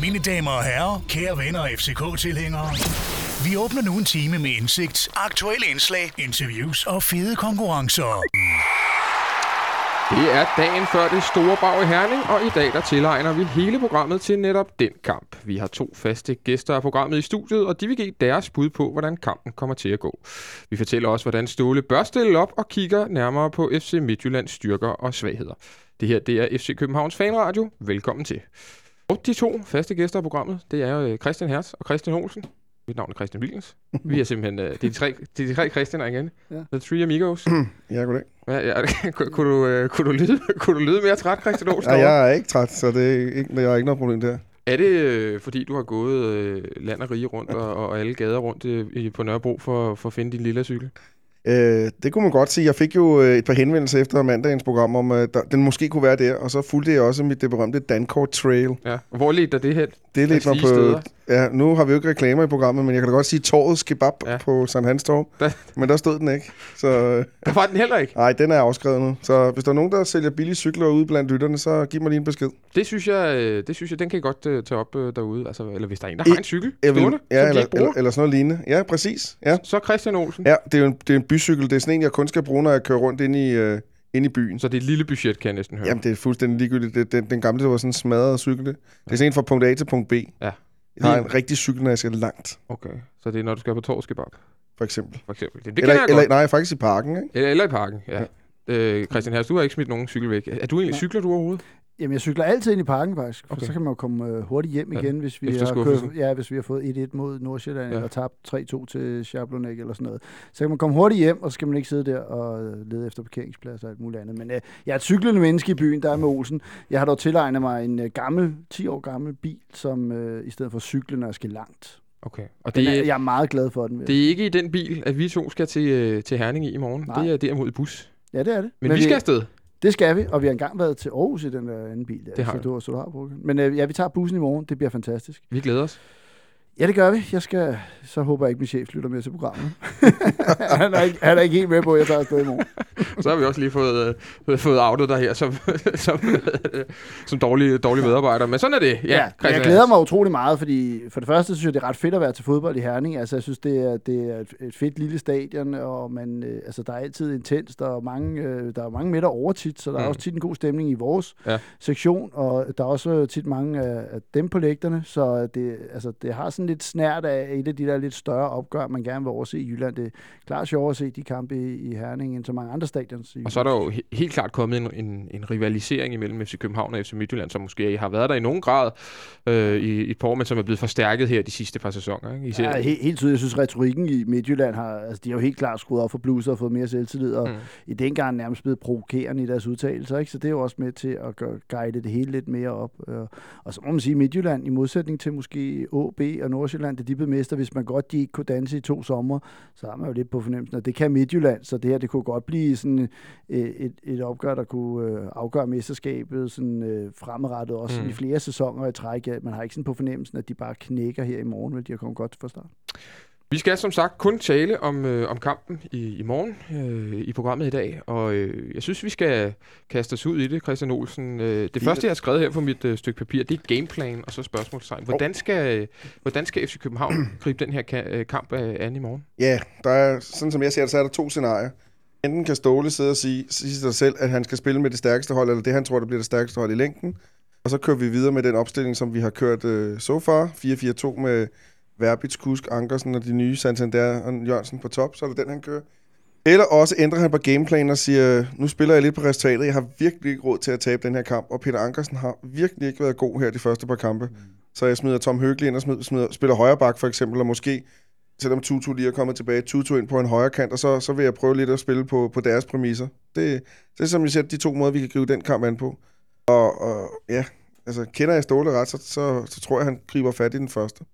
Mine damer og herrer, kære venner og FCK-tilhængere. Vi åbner nu en time med indsigt, aktuelle indslag, interviews og fede konkurrencer. Det er dagen før det store bag i Herning, og i dag der tilegner vi hele programmet til netop den kamp. Vi har to faste gæster af programmet i studiet, og de vil give deres bud på, hvordan kampen kommer til at gå. Vi fortæller også, hvordan Ståle bør stille op og kigger nærmere på FC Midtjyllands styrker og svagheder. Det her det er FC Københavns Fanradio. Velkommen til. Og de to faste gæster af programmet, det er jo Christian Hertz og Christian Olsen. Mit navn er Christian Wilkens. Vi er simpelthen, uh, det, er de tre, det er de tre Christianer igen. Ja. The Three Amigos. Ja, goddag. Ja, ja, kunne, kunne, du, uh, kunne, du lyde, kunne du lyde mere træt, Christian Olsen? Ja, jeg er ikke træt, så det er ikke, jeg har ikke noget problem der. Er det, øh, fordi du har gået øh, land og rige rundt og, og alle gader rundt øh, i, på Nørrebro for, for at finde din lille cykel? Øh, det kunne man godt sige. Jeg fik jo øh, et par henvendelser efter mandagens program om, at der, den måske kunne være der, og så fulgte jeg også mit det berømte Dankort Trail. Ja. Hvor ledte dig det hen? Det er lidt Af mig på... steder? Ja, nu har vi jo ikke reklamer i programmet, men jeg kan da godt sige Torvets Kebab Ja. på Sankt Hans Torv. Der, Men der stod den ikke. Så der var den heller ikke. nej, den er afskrevet nu. Så hvis der er nogen, der sælger billige cykler ude blandt lytterne, så giv mig lige en besked. Det synes jeg, øh, det synes jeg den kan I godt øh, tage op øh, derude. Altså, eller hvis der er en, der I- har en cykel Jeg vil, stående, ja, som eller, eller, eller sådan noget lignende. Ja, præcis. Ja. så Christian Olsen. ja, det er jo en, det er en bycykel. Det er sådan en, jeg kun skal bruge, når jeg kører rundt ind i, øh, ind i byen. Så det er et lille budget, kan jeg næsten høre. Jamen, det er fuldstændig ligegyldigt. Det, den, den gamle, det var sådan en smadret cykel. Det, det er sådan en fra punkt A til punkt B. Ja. Jeg har en rigtig cykel, når jeg skal langt, Okay, så det er, når du skal på Torskebab, for eksempel. for eksempel. Det, det eller, jeg eller, godt. nej, faktisk i parken, ikke? Eller, eller i parken, ja. Øh, Christian Hertz, du har ikke smidt nogen cykel væk. Er du egentlig, cykler du overhovedet? Jamen, jeg cykler altid ind i parken, faktisk. For Okay. så kan man jo komme øh, hurtigt hjem Ja, igen, hvis vi, har kørt, ja, hvis vi har fået 1-1 mod Nordsjælland, Ja. ja. eller tabt 3-2 til Schablonek eller sådan noget. Så kan man komme hurtigt hjem, og så skal man ikke sidde der og øh, lede efter parkeringspladser og alt muligt andet. Men øh, jeg er et cyklende menneske i byen, der er med Olsen. Jeg har dog tilegnet mig en øh, gammel, 10 år gammel bil, som øh, i stedet for cykle, når jeg skal langt. Okay. Og det, er, jeg er meget glad for den. Det er ikke i den bil, at vi to skal til, øh, til Herning i i morgen. Nej. Det er derimod i bus. Ja, det er det. Men, Men vi skal afsted. Det skal vi, og vi har engang været til Aarhus i den der anden bil. Der, Det har så, du, så du har brugt. Men øh, ja, vi tager bussen i morgen. Det bliver fantastisk. Vi glæder os. Ja, det gør vi. Jeg skal, så håber jeg ikke, min chef lytter med til programmet. han, er ikke, han er ikke helt med på, at jeg tager afsted i morgen. Så har vi også lige fået, øh, fået outet dig her som, som, øh, som dårlig, dårlig medarbejder. Men sådan er det. Ja, Ja, jeg glæder mig utrolig meget, fordi for det første synes jeg, det er ret fedt at være til fodbold i Herning. Altså, jeg synes, det er, det er et, fedt lille stadion, og man, øh, altså, der er altid intenst, og mange, øh, der er mange med over tit, så der Mm. er også tit en god stemning i vores Ja. sektion, og der er også tit mange af, af dem på lægterne, så det, altså, det har sådan lidt snært af et af de der lidt større opgør, man gerne vil overse i Jylland. Det er klart sjovere at se de kampe i, i Herning, end så mange andre stadions. i Og så er der jo he- helt klart kommet en, en, en rivalisering imellem FC København og FC Midtjylland, som måske har været der i nogen grad øh, i, i et par år, men som er blevet forstærket her de sidste par sæsoner. Ikke? Især, Ja, helt, helt tydeligt. Jeg synes, retorikken i Midtjylland har, altså, de har jo helt klart skruet op for bluser og fået mere selvtillid, og Mm. i den gang nærmest blevet provokerende i deres udtalelser, ikke? så det er jo også med til at gøre, guide det hele lidt mere op. Øh, Og så må man sige, Midtjylland, i modsætning til måske AB og Nordsjælland, da de blev mester, hvis man godt de ikke kunne danse i to sommer, så har man jo lidt på fornemmelsen, at det kan Midtjylland, så det her, det kunne godt blive sådan øh, et, et opgør, der kunne øh, afgøre mesterskabet sådan, øh, fremadrettet, også Mm. i flere sæsoner i træk. Man har ikke sådan på fornemmelsen, at de bare knækker her i morgen, vel de har kommet godt fra start. Vi skal som sagt kun tale om, øh, om kampen i, i morgen øh, i programmet i dag, og øh, jeg synes, vi skal kaste os ud i det, Christian Olsen. Øh, det Fint. første, jeg har skrevet her på mit øh, stykke papir, det er gameplan og så spørgsmålstegn. Hvordan skal, hvordan skal FC København gribe den her ka- øh, kamp øh, an i morgen? Ja, der er, sådan som jeg ser det, så er der to scenarier. Enten kan Ståle sidde og sige, sige sig selv, at han skal spille med det stærkeste hold, eller det, han tror, der bliver det stærkeste hold i længden. Og så kører vi videre med den opstilling, som vi har kørt øh, so far. 4-4-2 med Verbitz, Kusk, Ankersen og de nye Santander og Jørgensen på top. Så er det den, han kører. Eller også ændrer han på gameplanen og siger, nu spiller jeg lidt på resultatet. Jeg har virkelig ikke råd til at tabe den her kamp. Og Peter Ankersen har virkelig ikke været god her de første par kampe. Mm. Så jeg smider Tom Høgli ind og smider, smider, spiller højre bak for eksempel, og måske selvom Tutu lige er kommet tilbage, Tutu ind på en højre kant, og så, så vil jeg prøve lidt at spille på, på deres præmisser. Det, det er som jeg siger, de to måder, vi kan gribe den kamp an på. Og, og ja, altså kender jeg Ståle ret, så, så, så tror jeg, han griber fat i den første.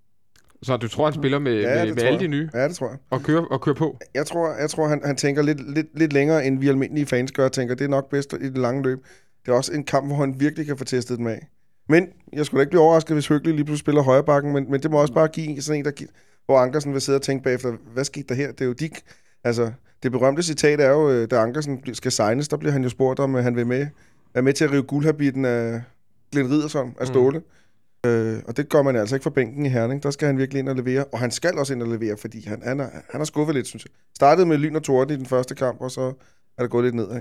Så du tror, han spiller med, Ja, med, med alle de jeg. nye Ja, det tror jeg. og kører, og kører på? Jeg tror, jeg tror han, han tænker lidt, lidt, lidt længere, end vi almindelige fans gør, og tænker, det er nok bedst i det lange løb. Det er også en kamp, hvor han virkelig kan få testet dem af. Men jeg skulle da ikke blive overrasket, hvis Høgli lige pludselig spiller højre bakken, men, men det må også bare give sådan en, der, hvor Ankersen vil sidde og tænke bagefter, hvad skete der her? Det er jo de, altså, det berømte citat er jo, øh, da Ankersen skal signes, der bliver han jo spurgt om, at han vil med, er med til at rive guldhabitten af, Glenn Riddersholm af Ståle. Mm. Øh, og det gør man altså ikke for bænken i Herning. Der skal han virkelig ind og levere. Og han skal også ind og levere, fordi han, han, er, han har skuffet lidt, synes jeg. Startede med lyn og torden i den første kamp, og så er det gået lidt nedad.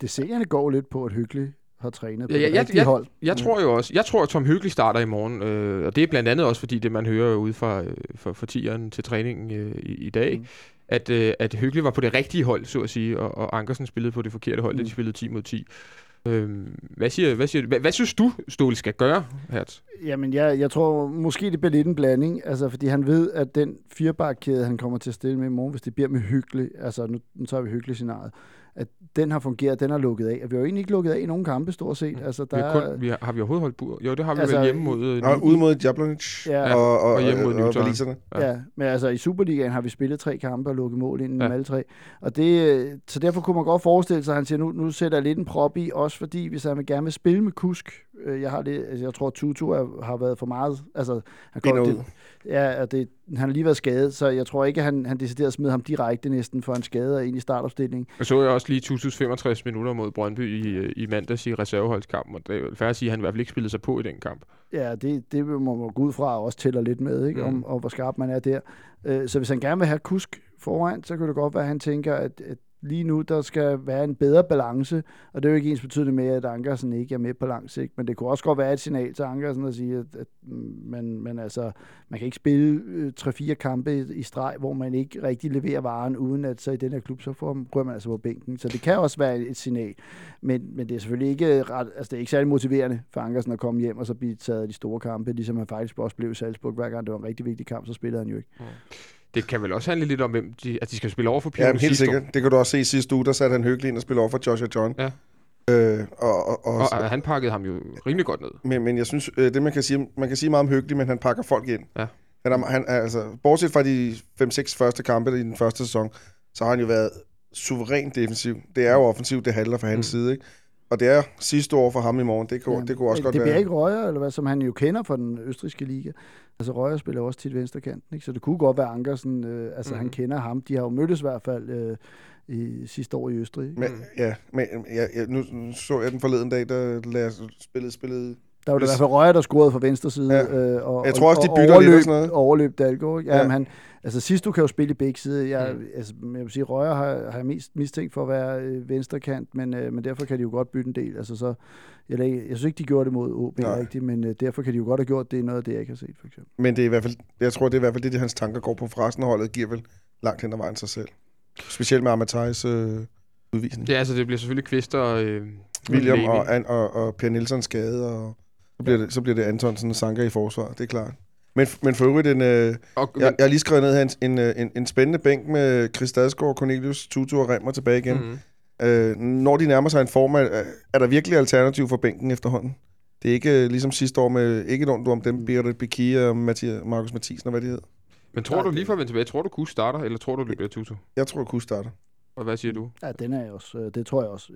Det ser går lidt på, at Hyggelig har trænet på Ja, ja, jeg- rigtige jeg- hold. Jeg tror jo også, jeg tror, at Tom Hyggelig starter i morgen, øh, og det er blandt andet også, fordi det man hører ude fra, øh, fra, fra tieren til træningen øh, i, i dag, Mm. mm. at, øh, at Hyggelig var på det rigtige hold, så at sige, og, og Ankersen spillede på det forkerte hold, mm. da Mm. de spillede 10 mod 10. Øhm, hvad, siger, hvad, siger, hvad, hvad synes du, Ståle skal gøre, Hertz? Jamen, jeg, jeg tror måske, det bliver lidt en blanding, altså, fordi han ved, at den firebarkæde, han kommer til at stille med i morgen, hvis det bliver med hyggelig, altså nu, nu tager vi hyggelig scenariet, at den har fungeret, den har lukket af. Og vi har jo egentlig ikke lukket af i nogen kampe, stort set. Mm. Altså, Vi der har, er, kun, vi har, har vi overhovedet holdt bur? Jo, det har vi Altså, vel hjemme mod... Øh, Og Ny- ude mod Jablonic Ja. og, og, Og hjemme mod og, og. Ja. Ja, men altså i Superligaen har vi spillet tre kampe og lukket mål ind i Ja. alle tre. Og det, øh, så derfor kunne man godt forestille sig, at han siger, nu, nu sætter jeg lidt en prop i, også fordi hvis han vil gerne vil spille med Kusk, øh, jeg har det, altså, jeg tror, at Tutu er, har været for meget, altså han og det, ud. ja, og det, han har lige været skadet, så jeg tror ikke, han, han decideret smider ham direkte næsten for en skade og ind i startopstillingen. Jeg så jeg også lige Tutus 65 minutter mod Brøndby i, øh, i mandags i reserveholdskampen, og det er færdigt at sige, at han i hvert fald ikke spillede sig på i den kamp. Ja, det, det må man gå ud fra og også tæller lidt med, ikke? Mm. Om, og hvor skarp man er der. Øh, så hvis han gerne vil have kusk foran, så kan det godt være, at han tænker, at, at lige nu der skal være en bedre balance, og det er jo ikke ens betydende med, at Ankersen ikke er med på lang sigt, men det kunne også godt være et signal til Ankersen at sige, at, at man, man, altså, man kan ikke spille øh, 3-4 kampe i, i streg, hvor man ikke rigtig leverer varen, uden at så i den her klub, så får, man altså på bænken. Så det kan også være et, et signal, men, men det er selvfølgelig ikke ret, altså det er ikke særlig motiverende for Ankersen at komme hjem og så blive taget af de store kampe, ligesom han faktisk også blev i Salzburg. Hver gang det var en rigtig vigtig kamp, så spillede han jo ikke. Mm. Det kan vel også handle lidt om, hvem de, at de skal spille over for Ja, Pio men helt sikkert. Det kan du også se i sidste uge, der satte han hyggelig ind og spille over for Joshua John. Ja. Øh, og, og, og, Og, han pakkede ham jo rimelig godt ned. men, men jeg synes, øh, det man kan sige, man kan sige meget om hyggelig, men han pakker folk ind. Ja. Han er, han altså, bortset fra de 5-6 første kampe i den første sæson, så har han jo været suveræn defensiv. Det er jo offensivt, det handler fra hans Mm. side, ikke? Og det er sidste år for ham i morgen. Det kunne, ja, det kunne også det godt bliver være... ikke Røger, eller hvad, som han jo kender fra den østriske liga. Altså Røger spiller også tit venstrekanten, ikke? så det kunne godt være Ankersen, øh, altså mm. han Mhm. kender ham. De har jo mødtes i hvert fald øh, i sidste år i Østrig. ikke? Men, ja, men ja, ja, nu, så jeg den forleden dag, der os spillede, spillede Der var det i hvert fald Røger, der scorede fra venstre side. Ja. Øh, og, Jeg tror også, de og, bytter lidt og overløb, sådan noget. Overløb Dalgaard. ikke? Ja, Ja. Men han, altså sidst du kan jo spille i begge sider. Jeg, Mm. altså, jeg vil sige, Røger har, har jeg mest mistænkt for at være øh, venstrekant, men, øh, men derfor kan de jo godt bytte en del. Altså, så, jeg, jeg synes ikke, de gjorde det mod OB Nej. rigtigt, men øh, derfor kan de jo godt have gjort det. er noget af det, jeg ikke har set, for eksempel. Men det er i hvert fald, jeg tror, det er i hvert fald det, det hans tanker går på. For resten af holdet giver vel langt hen ad vejen sig selv. Specielt med Amatais øh, udvisning. Ja, altså det bliver selvfølgelig Kvist og... Øh, William og, og, og Per Nielsens skade, og så bliver, det, så bliver det Antonsen og Sanka i forsvar, det er klart. Men, men for øvrigt, en, øh, og, jeg, jeg har lige skrevet ned her, en, en, øh, en, en spændende bænk med Chris Stadsgaard, Cornelius, Tutu og Remmer tilbage igen. Mm. Mm. Øh, når de nærmer sig en form, er, er der virkelig alternativ for bænken efterhånden? Det er ikke øh, ligesom sidste år med, ikke nogen om dem, Birgit Biki og Mathias, Markus Mathisen og hvad de hed. Men tror Nej, du det- lige for at vende tilbage, tror du Kus starter, eller tror du det bliver Tutu? Jeg tror, Kus starter. Og hvad siger du? Ja, den er jeg også. øh, Det tror jeg også.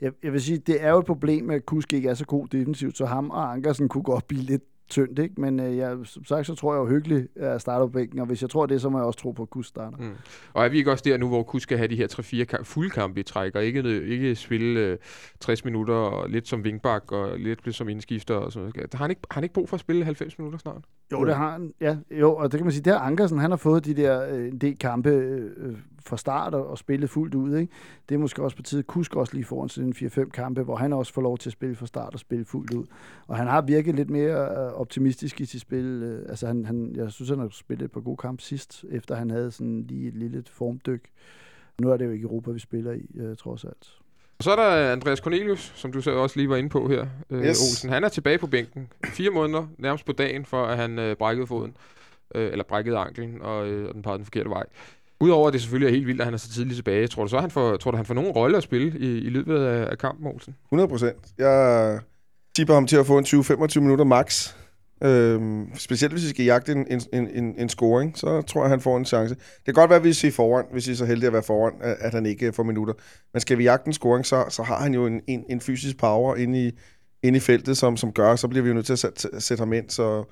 Jeg, jeg, vil sige, det er jo et problem, at Kusk ikke er så god defensivt, så ham og Ankersen kunne godt blive lidt tyndt, ikke? Men øh, jeg, som sagt, så tror jeg jo hyggeligt at starte på bænken, og hvis jeg tror det, så må jeg også tro på, at Kusk starter. Mm. Og er vi ikke også der nu, hvor Kus skal have de her 3-4 kamp, fuldkampe i træk, og ikke, ikke spille øh, 60 minutter, og lidt som vingbak, og lidt som indskifter og sådan noget. Har han, ikke, har han ikke brug for at spille 90 minutter snart? Jo, det har han. Ja, jo, og det kan man sige, der Ankersen, han har fået de der øh, en del kampe øh, fra start og, og spillet fuldt ud, ikke? Det er måske også på tide, Kusk også lige foran sådan en 4-5 kampe, hvor han også får lov til at spille fra start og spille fuldt ud. Og han har virket lidt mere øh, optimistisk i sit spil. Øh, altså, han, han, jeg synes, han har spillet et par gode kampe sidst, efter han havde sådan lige et lille formdyk. Nu er det jo ikke Europa, vi spiller i, øh, trods alt. Og så er der Andreas Cornelius, som du så også lige var inde på her, øh, Yes. Olsen. Han er tilbage på bænken. Fire måneder, nærmest på dagen, for at han øh, brækkede foden. Øh, eller brækkede anklen, og, øh, og den pegede den forkerte vej. Udover at det selvfølgelig er helt vildt, at han er så tidligt tilbage, tror du så, han får, tror du, han får nogen rolle at spille i, i løbet af, af kampen, Olsen? 100 procent. Jeg tipper ham til at få en 20-25 minutter max. Øhm, specielt hvis vi skal jagte en, en, en, en, scoring, så tror jeg, han får en chance. Det kan godt være, at vi ser foran, hvis vi er så heldige at være foran, at, at han ikke får minutter. Men skal vi jagte en scoring, så, så har han jo en, en, en fysisk power inde i, inde i feltet, som, som gør, så bliver vi jo nødt til at sætte, sætte ham ind. Så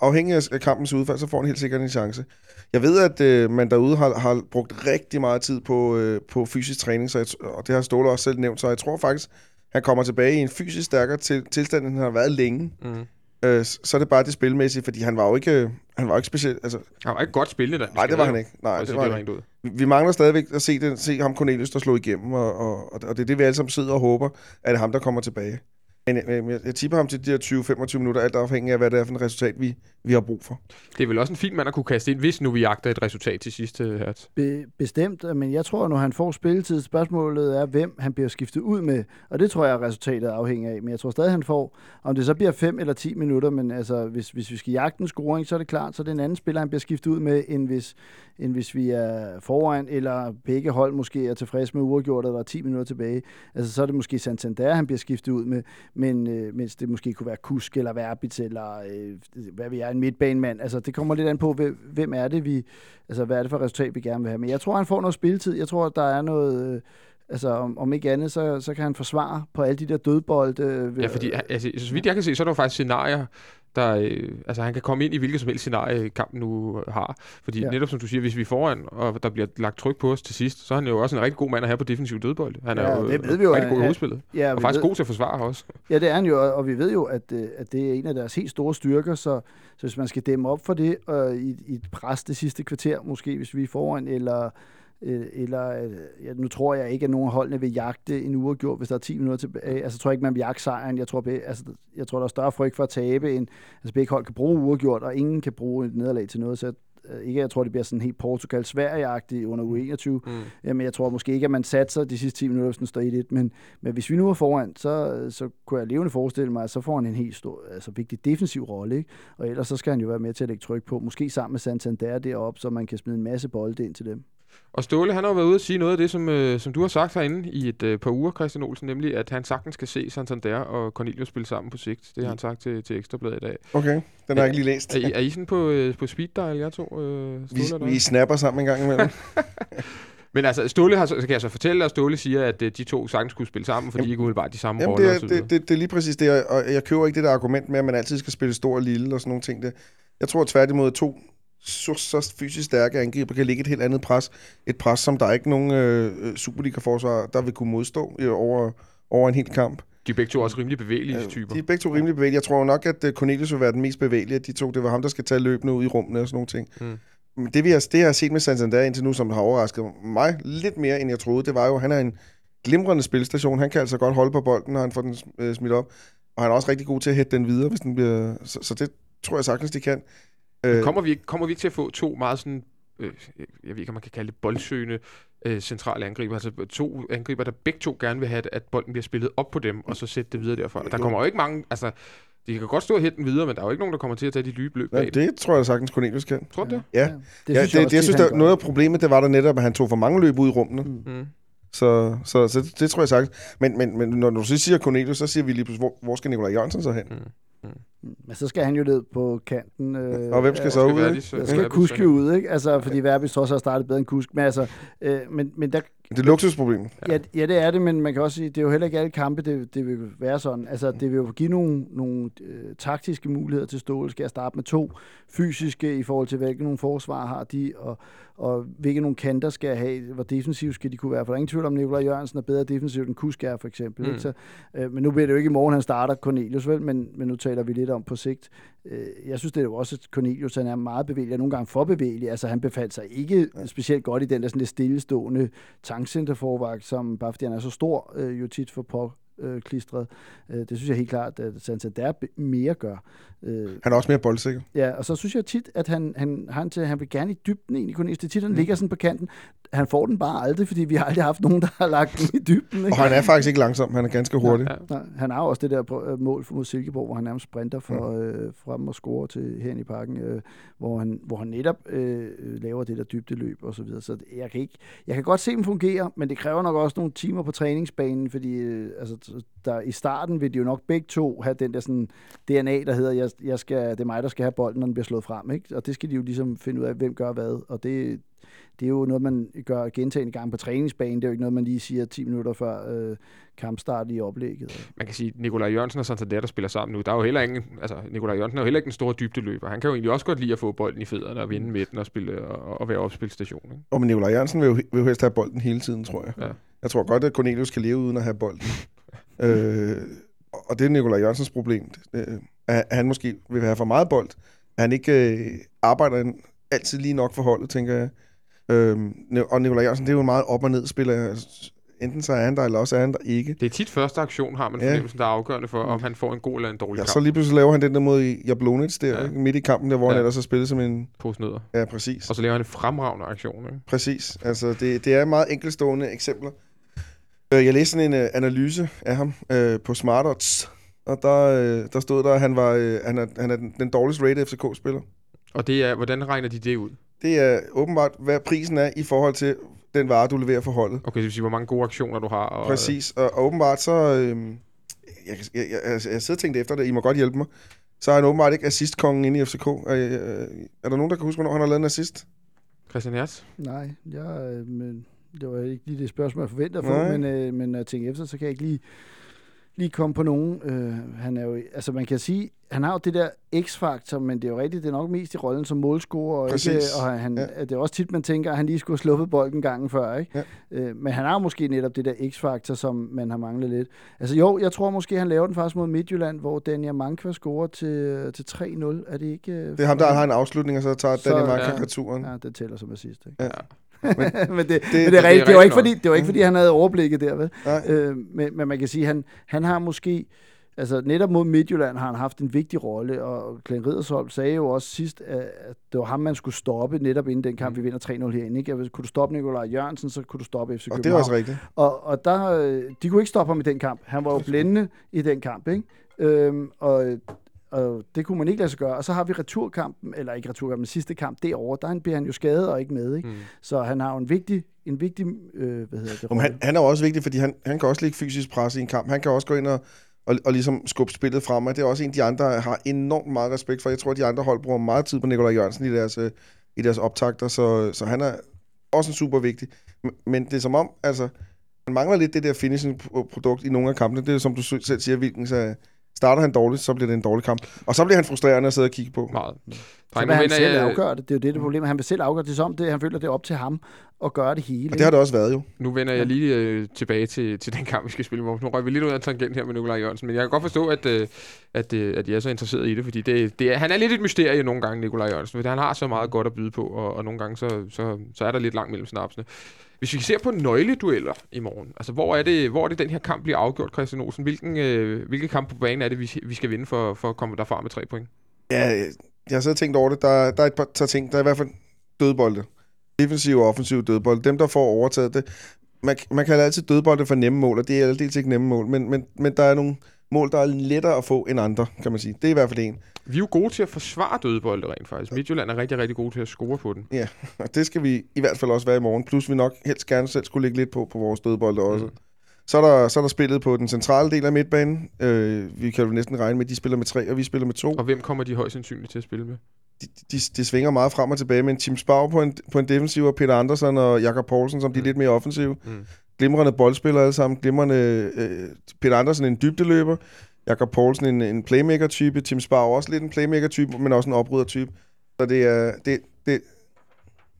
afhængig af kampens udfald, så får han helt sikkert en chance. Jeg ved, at øh, man derude har, har brugt rigtig meget tid på, øh, på fysisk træning, så jeg, og det har Ståle også selv nævnt, så jeg tror faktisk, han kommer tilbage i en fysisk stærkere til, tilstand, end han har været længe, Mm. øh, så er det bare det spilmæssige, fordi han var jo ikke, han var jo ikke specielt... Altså, Han var ikke godt spillende, da. nej, det var han ikke. Nej, det var han rent ud. Vi- mangler stadigvæk at se, det, se ham Cornelius, der slog igennem, og, og, og det er det, vi alle sammen sidder og håber, at det er ham, der kommer tilbage. Men øh, jeg, jeg tipper ham til de her 20-25 minutter, alt afhængig af, hvad det er for et resultat, vi, vi har brug for. Det er vel også en fin mand at kunne kaste ind, hvis nu vi jagter et resultat til sidst, øh, Hertz. Be- bestemt, men jeg tror, når han får spilletid, spørgsmålet er, hvem han bliver skiftet ud med. Og det tror jeg, resultatet afhænger af. Men jeg tror stadig, han får, om det så bliver 5 eller 10 minutter, men altså, hvis, hvis vi skal jagte en scoring, så er det klart, så er det en anden spiller, han bliver skiftet ud med, end hvis, end hvis vi er foran, eller begge hold måske er tilfredse med uafgjort, og der er 10 minutter tilbage. Altså, så er det måske Santander, han bliver skiftet ud med, men øh, mens det måske kunne være Kusk eller Verbit eller øh, hvad vi er, en midtbanemand. Altså, det kommer lidt an på, hvem, hvem er det, vi, altså, hvad er det for resultat, vi gerne vil have. Men jeg tror, han får noget spilletid. Jeg tror, der er noget... Øh, Altså, om, om ikke andet, så, så kan han forsvare på alle de der dødbolde. Øh, Ja, fordi altså, så vidt jeg kan se, så er der jo faktisk scenarier, der, øh, altså han kan komme ind i hvilket som helst scenarie, kampen nu har. Fordi Ja. netop som du siger, hvis vi er foran, og der bliver lagt tryk på os til sidst, så er han jo også en rigtig god mand at have på defensiv dødbold. Han er Ja, jo det ved vi jo, rigtig god i hovedspillet. Ja, Og faktisk ved, god til at forsvare også. ja, det er han jo, og- vi ved jo, at, øh, at det er en af deres helt store styrker, så, så hvis man skal dæmme op for det øh, i, i et pres det sidste kvarter, måske hvis vi er foran, eller eller øh, ja, nu tror jeg ikke, at nogen holdene vil jagte en uafgjort, hvis der er 10 minutter tilbage. Altså, jeg tror ikke, man vil jagte sejren. Jeg tror, altså, jeg tror, der er større frygt for at tabe, end altså, begge hold kan bruge uafgjort, og ingen kan bruge et nederlag til noget. Så øh, ikke, jeg tror, det bliver sådan helt Portugal-Sverige-agtigt under U21. Mm. Jamen, jeg tror måske ikke, at man satser de sidste 10 minutter, hvis den står 1-1. Men, men hvis vi nu er foran, så, så kunne jeg levende forestille mig, at så får han en helt stor, altså vigtig defensiv rolle. Ikke? Og ellers så skal han jo være med til at lægge tryk på. Måske sammen med Santander deroppe, så man kan smide en masse bolde ind til dem. Og Ståle, han har jo været ude at sige noget af det, som, øh, som du har sagt herinde i et øh, par uger, Christian Olsen, nemlig at han sagtens kan se Santander og Cornelius spille sammen på sigt. Det har han sagt til, til Ekstrabladet i dag. Okay, den har jeg ikke lige læst. Er I, er I sådan på, øh, på speed dial, jeg to? Øh, Vi, Ståle, vi hvad? snapper sammen en gang imellem. Men altså, Ståle har, så kan jeg så fortælle, at Ståle siger, at øh, de to sagtens skulle spille sammen, fordi de ikke umiddelbart de samme Jamen, roller. det, det, det, det er lige præcis det, og jeg køber ikke det der argument med, at man altid skal spille stor og lille og sådan nogle ting. Det. Jeg tror tværtimod, at to så, så fysisk stærke angriber kan ligge et helt andet pres. Et pres, som der er ikke nogen øh, Superliga-forsvar, der vil kunne modstå øh, over, over en hel kamp. De er begge to også rimelig bevægelige Øh, typer. De er begge to rimelig bevægelige. Jeg tror nok, at øh, Cornelius vil være den mest bevægelige af de to. Det var ham, der skal tage løbende ud i rummene og sådan nogle ting. Mm. Men det, vi har, det, jeg har set med Santander indtil nu, som har overrasket mig lidt mere, end jeg troede, det var jo, at han er en glimrende spilstation. Han kan altså godt holde på bolden, når han får den øh, smidt op. Og han er også rigtig god til at hætte den videre, hvis den bliver... Så, så det tror jeg sagtens, de kan. Øh, Kommer vi, ikke- kommer vi ikke til at få to meget sådan, øh, jeg ved ikke, om man kan kalde det boldsøgende øh, centrale angriber, altså to angriber, der begge to gerne vil have, at- at bolden bliver spillet op på dem, og så sætte det videre derfra. Der kommer jo ikke mange, altså, de kan godt stå og hætte den videre, men der er jo ikke nogen, der kommer til at tage de lybe løb ja, bag det. det tror jeg sagtens, Cornelius kan. Tror du det? Ja, Det ja synes det, jeg det, også jeg tit, synes, der, noget af problemet, det var der netop, at han tog for mange løb ud i rummene. Mm. Mm. Så, så, så det, det tror jeg sagtens. Men, men, men når du så siger Cornelius, så siger vi lige pludselig, hvor, hvor skal Nikolaj Jørgensen så hen? Men så skal han jo ned på kanten. Øh, Og hvem skal så Skal ud? Der skal Verbis Kusk så jo hen. ud, ikke? Altså, fordi Verbis trods har startet bedre end Kusk. Men altså, øh, men, men der, Det er luksusproblem. Ja, ja, det er det, men man kan også sige, det er jo heller ikke alle kampe, det, det vil være sådan. Altså, det vil jo give nogle, nogle øh, taktiske muligheder til Ståle. Skal jeg starte med to fysiske i forhold til, hvilke nogle forsvar har de, og, og hvilke nogle kanter skal jeg have, hvor defensivt skal de kunne være. For der er ingen tvivl om, at Nikolaj Jørgensen er bedre defensivt end Kusk er, for eksempel. Mm. Ikke? Så, øh, men nu bliver det jo ikke i morgen, han starter Cornelius, vel? Men, men nu taler vi lidt om på sigt. Øh, jeg synes, det er jo også, at Cornelius han er meget bevægelig, og nogle gange for bevægelig. Altså, han befandt sig ikke specielt godt i den der sådan lidt stillestående tankcenterforvagt, som bare fordi han er så stor, øh, jo tit for på øh, klistret. Øh, det synes jeg helt klart, at Santander mere gør. Øh, Han er også mere boldsikker. ja, og så synes jeg tit, at han, han, han, til, han vil gerne i dybden egentlig er tit, Mm. han ligger sådan på kanten. Han får den bare aldrig, fordi vi har aldrig haft nogen, der har lagt den i dybden. Ikke? Og han er faktisk ikke langsom, han er ganske hurtig. Ja. Nej, han har også det der øh, mål mod Silkeborg, hvor han nærmest sprinter for, øh, frem og scorer til herinde i parken, øh, hvor, han, hvor han netop øh, øh, laver det der dybdeløb og så videre. Så det- jeg kan, ikke, jeg kan godt se dem fungere, men det kræver nok også nogle timer på træningsbanen, fordi øh, altså, der, i starten vil de jo nok begge to have den der sådan DNA, der hedder, jeg, jeg skal, det er mig, der skal have bolden, når den bliver slået frem. Ikke? Og det skal de jo ligesom finde ud af, hvem gør hvad. Og det, det er jo noget, man gør gentagende gang på træningsbanen. Det er jo ikke noget, man lige siger 10 minutter før øh, kampstart i oplægget. Man kan sige, at Nikolaj Jørgensen og Santander, der spiller sammen nu, der er jo heller ingen, altså Nikolaj Jørgensen er jo heller ikke den store dybdeløber. Han kan jo egentlig også godt lide at få bolden i fødderne og vinde midten og, spille, og, og være opspilstation. Ikke? Og men Nikolaj Jørgensen vil jo, vil jo helst have bolden hele tiden, tror jeg. Ja. Jeg tror godt, at Cornelius kan leve uden at have bolden. Øh, og det er Nikolaj Jørgensens problem. Øh, at han måske vil have for meget bold. At han ikke øh, arbejder altid lige nok for holdet, tænker jeg. Øh, og Nikolaj Jørgensen, det er jo en meget op- og ned spiller. Enten så er han der, eller også er han der ikke. Det er tit første aktion, har man Ja. fornemmelsen, der er afgørende for, om han får en god eller en dårlig Ja, kamp. så lige pludselig laver han den der mod Jablonec der, Ja. ja. ikke? midt i kampen, der, hvor ja. han Ja. ellers har spillet som en... Pose nødder. Ja, præcis. Og så laver han en fremragende aktion. Ikke? Præcis. Altså, det, det er meget enkeltstående eksempler. Øh, Jeg læste sådan en uh, analyse af ham uh, på Smartots, og der, uh, der stod der, at han, var, uh, han, er, han er den, den dårligst rated FCK-spiller. Og det er, hvordan regner de det ud? Det er åbenbart, hvad prisen er i forhold til den vare, du leverer for holdet. Okay, det vil sige, hvor mange gode aktioner du har. Og, Præcis. Og, og åbenbart så... Øh, jeg, jeg, jeg, jeg, jeg sidder og tænkte efter det, I må godt hjælpe mig. Så er han åbenbart ikke assistkongen inde i FCK. Er, øh, er der nogen, der kan huske, hvornår han har lavet en assist? Christian Hertz? Nej, jeg, øh, men det var ikke lige det spørgsmål, jeg forventede at få, Nej. men, øh, men når jeg tænker efter, så kan jeg ikke lige, lige komme på nogen. Øh, han er jo, altså man kan sige, han har jo det der x-faktor, men det er jo rigtigt, det er nok mest i rollen som målscorer, og, ikke, Præcis. og han, Ja. det er også tit, man tænker, at han lige skulle have sluppet bolden gangen før, ikke? Ja. Øh, men han har måske netop det der x-faktor, som man har manglet lidt. Altså jo, jeg tror måske, han laver den faktisk mod Midtjylland, hvor Daniel Mankva scorer til, til 3-0. Er det ikke... øh, Det er ham, der har en afslutning, og så tager Så- Daniel Mark ja. returen. Ja, det tæller som assist, ikke? Ja. Men, det, men det, det men det, er rigtigt, det, var ikke fordi, det var ikke fordi, han havde overblikket der, vel? Nej. Øh, men, men man kan sige, han, han har måske, altså netop mod Midtjylland har han haft en vigtig rolle, og Glenn Riddersholm sagde jo også sidst, at det var ham, man skulle stoppe netop inden den kamp, vi vinder 3-0 herinde. Ikke? Altså, kunne du stoppe Nikolaj Jørgensen, så kunne du stoppe FC Og København. det er også rigtigt. Og, og der, øh, de kunne ikke stoppe ham i den kamp. Han var jo blændende i den kamp, ikke? Øhm, og, og det kunne man ikke lade sig gøre. Og så har vi returkampen, eller ikke returkampen, men sidste kamp derovre, der bliver han jo skadet og ikke med, ikke? Mm. Så han har jo en vigtig, en vigtig øh, hvad hedder det, rolle. han, han er jo også vigtig, fordi han, han kan også lægge fysisk pres i en kamp. Han kan også gå ind og, og, og ligesom skubbe spillet frem. Og det er også en, de andre har enormt meget respekt for. Jeg tror, at de andre hold bruger meget tid på Nikolaj Jørgensen i deres, øh, i deres optagter, så, så han er også en super vigtig. Men, men det er som om, altså, han mangler lidt det der finishing-produkt i nogle af kampene. Det er som du selv siger, hvilken så starter han dårligt, så bliver det en dårlig kamp. Og så bliver han frustrerende at sidde og kigge på. Meget. Så Drenge, vil nu han selv jeg, afgøre det. Det er jo det, det problem. Han vil selv afgøre det som det. Han føler, det er op til ham at gøre det hele. Og det har det også været jo. nu vender jeg lige øh, tilbage til, til den kamp, vi skal spille i morgen. Nu røg vi lidt ud af en tangent her med Nikolaj Jørgensen, men jeg kan godt forstå, at, øh, at, øh, at jeg er så interesseret i det, fordi det, det er, han er lidt et mysterie nogle gange, Nikolaj Jørgensen, fordi han har så meget godt at byde på, og, og nogle gange så, så, så er der lidt langt mellem snapsene. Hvis vi ser på nøgledueller i morgen, altså hvor er det, hvor er det den her kamp bliver afgjort, Christian Olsen? Hvilken, øh, hvilke kamp på banen er det, vi, vi skal vinde for, for at komme derfra med tre point? Ja, jeg har siddet og tænkt over det. Der, der er et par, ting. Der er i hvert fald dødbolde. Defensiv og offensiv dødbolde. Dem, der får overtaget det. Man, man kan altid dødbolde for nemme mål, og det er aldeles ikke nemme mål. Men, men, men der er nogle mål, der er lettere at få end andre, kan man sige. Det er i hvert fald en. Vi er jo gode til at forsvare dødbolde rent faktisk. Midtjylland er rigtig, rigtig gode til at score på den. Og det skal vi i hvert fald også være i morgen. Plus vi nok helst gerne selv skulle lægge lidt på på vores dødbolde også. Mm. Så er, der, så er der spillet på den centrale del af midtbanen. Øh, vi kan jo næsten regne med, at de spiller med tre, og vi spiller med to. Og hvem kommer de højst sandsynligt til at spille med? de, de, de svinger meget frem og tilbage, men Tim Spau på en, på en defensiv, og Peter Andersen og Jakob Poulsen, som de er Mm. lidt mere offensive. Mm. Glimrende boldspillere alle sammen. Glimrende øh, Peter Andersen en dybdeløber. Jakob Poulsen en, en playmaker-type. Tim Spau også lidt en playmaker-type, men også en oprydder-type. Så det er... Det, det,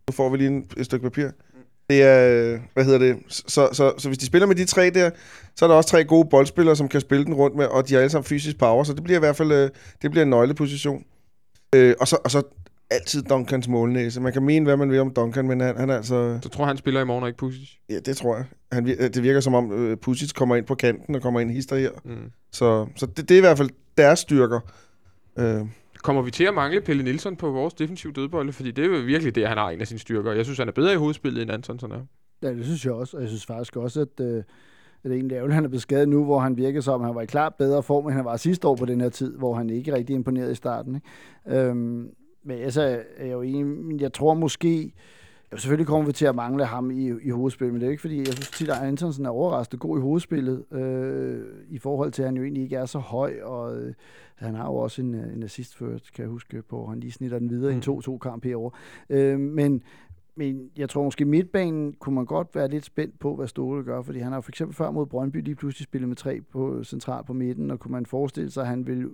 nu får vi lige en, et stykke papir. Det er, hvad hedder det, så, så, så, så hvis de spiller med de tre der, så er der også tre gode boldspillere, som kan spille den rundt med, og de har alle sammen fysisk power, så det bliver i hvert fald øh, det bliver en nøgleposition. Øh, og, så, og så altid Duncans målnæse. Man kan mene, hvad man vil om Duncan, men han, han er altså... Så tror jeg, han spiller i morgen og ikke Pusic. Ja, det tror jeg. Han, det virker som om, øh, Pusic kommer ind på kanten og kommer ind hister her. Mm. Så, så det, det er i hvert fald deres styrker. Øh, Kommer vi til at mangle Pelle Nielsen på vores defensiv dødbolde? Fordi det er jo virkelig det, han har en af sine styrker. Jeg synes, han er bedre i hovedspillet end Antonsen er. Ja, det synes jeg også, og jeg synes faktisk også, at, øh, at det er egentlig ærgerligt, at han er blevet skadet nu, hvor han virker som, han var i klart bedre form, end han var sidste år på den her tid, hvor han ikke rigtig imponerede i starten. Ikke? Øhm, men altså, er jeg jo enig, jeg tror måske, jo, selvfølgelig kommer vi til at mangle ham i, i hovedspillet, men det er jo ikke fordi, jeg synes tit, at Antonsen er overraskende god i hovedspillet, øh, i forhold til, at han jo egentlig ikke er så høj, og øh, han har jo også en, øh, en assist først, kan jeg huske, på, han lige snitter den videre i en Mm. 2-2-kamp herovre. Øh, men men jeg tror måske midtbanen kunne man godt være lidt spændt på, hvad Ståle gør, fordi han har for eksempel før mod Brøndby lige pludselig spillet med tre på central på midten, og kunne man forestille sig, at han vil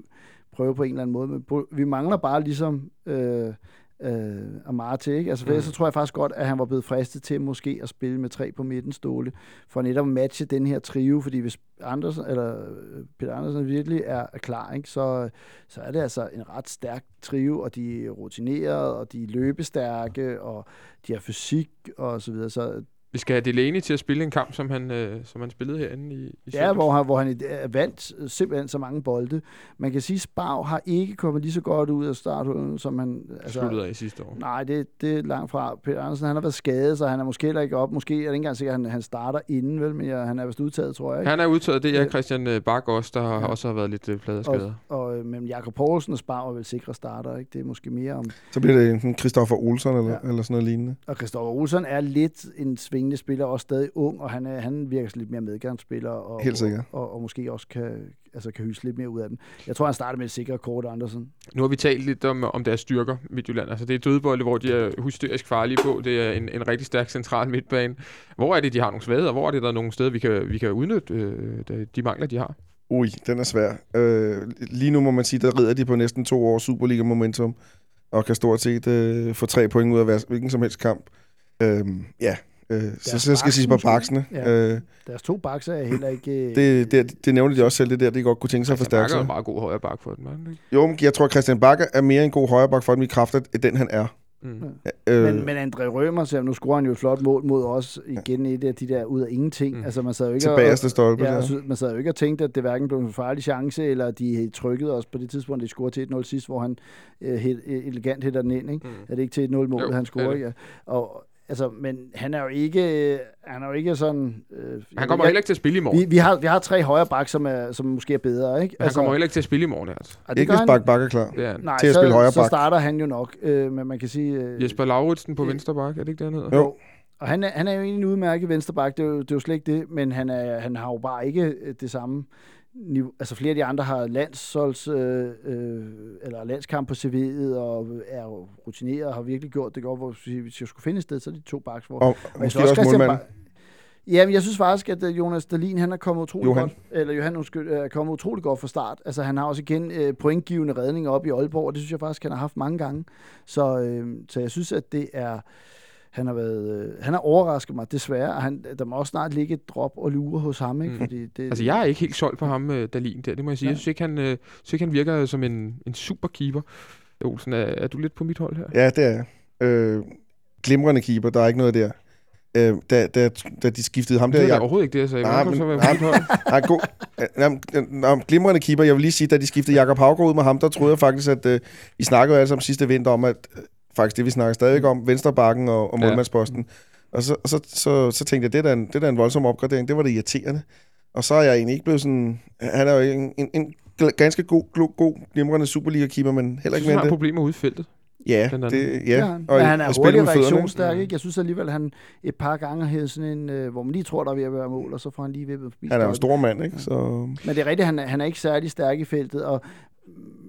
prøve på en eller anden måde. Men vi mangler bare ligesom, øh, øh, Amarte, ikke? Altså, for mm. så tror jeg faktisk godt, at han var blevet fristet til måske at spille med tre på midten ståle, for netop at matche den her trio, fordi hvis Andersen, eller øh, Peter Andersen virkelig er, klar, ikke? Så, så er det altså en ret stærk trio, og de er rutinerede, og de er løbestærke, og de har fysik, og så videre. Så vi skal have Delaney til at spille en kamp, som han, øh, som han spillede herinde i, i Ja, hvor han, hvor han er vandt simpelthen så mange bolde. Man kan sige, at Spav har ikke kommet lige så godt ud af starthullet, som han... Altså, Sluttede af i sidste år. Nej, det, det er langt fra. Peter Andersen, han har været skadet, så han er måske heller ikke op. Måske er det ikke engang sikkert, at han, han starter inden, vel, men han er vist udtaget, tror jeg. Ikke? Han er udtaget, det er Christian øh, Bak også, der ja. også har været lidt øh, pladeskadet. Og, og, øh, men Jakob Poulsen og Spav er vel sikre starter, ikke? Det er måske mere om... Så bliver det enten Christoffer Olsen eller, ja. eller sådan noget lignende. Og Christoffer Olsen er lidt en svingende spiller, også stadig ung, og han, er, han virker lidt mere medgangsspiller, og, Helt sikkert. Og, og, og, måske også kan, altså kan hyse lidt mere ud af den. Jeg tror, han starter med et sikkert kort Andersen. Nu har vi talt lidt om, om deres styrker, Midtjylland. Altså, det er dødbolde, hvor de er hysterisk farlige på. Det er en, en rigtig stærk central midtbane. Hvor er det, de har nogle svagheder? Hvor er det, der er nogle steder, vi kan, vi kan udnytte øh, de mangler, de har? Ui, den er svær. Øh, lige nu må man sige, der rider de på næsten to år Superliga-momentum, og kan stort set øh, få tre point ud af hvilken som helst kamp. Øh, ja, Øh, så, så skal jeg sige på baksene. Ja. Øh, Deres to bakser er heller ikke... Øh, det, det, det nævnte de også selv, det der, de godt kunne tænke sig at forstærke sig. Bakker er en meget god højre bak for den, ikke? Jo, men jeg tror, Christian Bakker er mere en god højre bak for den i kraft af den, han er. Mm. Øh, men, men André Rømer, så nu scorer han jo et flot mål mod os igen et af de der ud af ingenting. Mm. Altså, man sad jo ikke Tilbage stolpe. Ja, ja. man sad jo ikke og tænkte, at det hverken blev en farlig chance, eller de trykkede os på det tidspunkt, de scorede til 1-0 sidst, hvor han øh, helt, elegant hætter den ind. Ikke? Mm. Er det ikke til 1-0 mål, han scorer? Ja. Og, Altså, men han er jo ikke, han er jo ikke sådan... Øh, han kommer jeg, heller ikke til at spille i morgen. Vi, vi, har, vi har tre højre bak, som, er, som måske er bedre, ikke? Han altså, kommer heller ikke til at spille i morgen, altså. Det ikke hvis Bak Bak er klar ja. Nej, til at så, spille højre bak. så starter han jo nok, øh, men man kan sige... Øh, Jesper Lauritsen på øh, venstre bak, er det ikke det, han hedder? Jo. Og han er, han er jo en udmærket vensterbak, det er, jo, det er jo slet ikke det, men han, er, han har jo bare ikke øh, det samme niveau, altså flere af de andre har landsholds, øh, øh, eller landskamp på CV'et, og er rutineret og har virkelig gjort det godt, hvor hvis jeg skulle finde et sted, så er de to baks. Hvor, og, og måske også, også målmanden. Ja, men jeg synes faktisk, at øh, Jonas Dalin, han er kommet utrolig Johan. godt, eller Johan undskyld, er kommet utrolig godt fra start. Altså, han har også igen øh, pointgivende redninger op i Aalborg, og det synes jeg faktisk, han har haft mange gange. Så, øh, så jeg synes, at det er, han har været, øh, han har overrasket mig, desværre. Han, der må også snart ligge et drop og lure hos ham. Ikke? Mm. Fordi det, altså, jeg er ikke helt solgt på ham, øh, Dalin, der, det må jeg sige. Ja. Jeg synes ikke, han, øh, synes ikke, han virker som en, en super keeper. Olsen, er, er du lidt på mit hold her? Ja, det er øh, Glimrende keeper, der er ikke noget der. Øh, da, da, da de skiftede ham der... Det er jeg... overhovedet ikke det, jeg sagde. Nej, men, så være nej, god, nej, glimrende keeper. Jeg vil lige sige, da de skiftede Jakob Havgaard ud med ham, der troede jeg faktisk, at øh, vi snakkede altså om sidste vinter om, at faktisk det, vi snakker stadig om, venstrebakken og, og målmandsposten. Ja. Og så, så, så, så tænkte jeg, det er, en, det er da en voldsom opgradering. Det var det irriterende. Og så er jeg egentlig ikke blevet sådan... Han er jo en, en, en ganske god, god, god glimrende Superliga-keeper, men heller ikke med det. har problemer ude i feltet. Ja, det, ja. ja og, men han er hurtig reaktionsstærk, ikke? Jeg synes alligevel, han et par gange har sådan en, øh, hvor man lige tror, der er ved at være mål, og så får han lige vippet forbi. Han er jo en stor mand, ikke? Så... Men det er rigtigt, han, han er ikke særlig stærk i feltet, og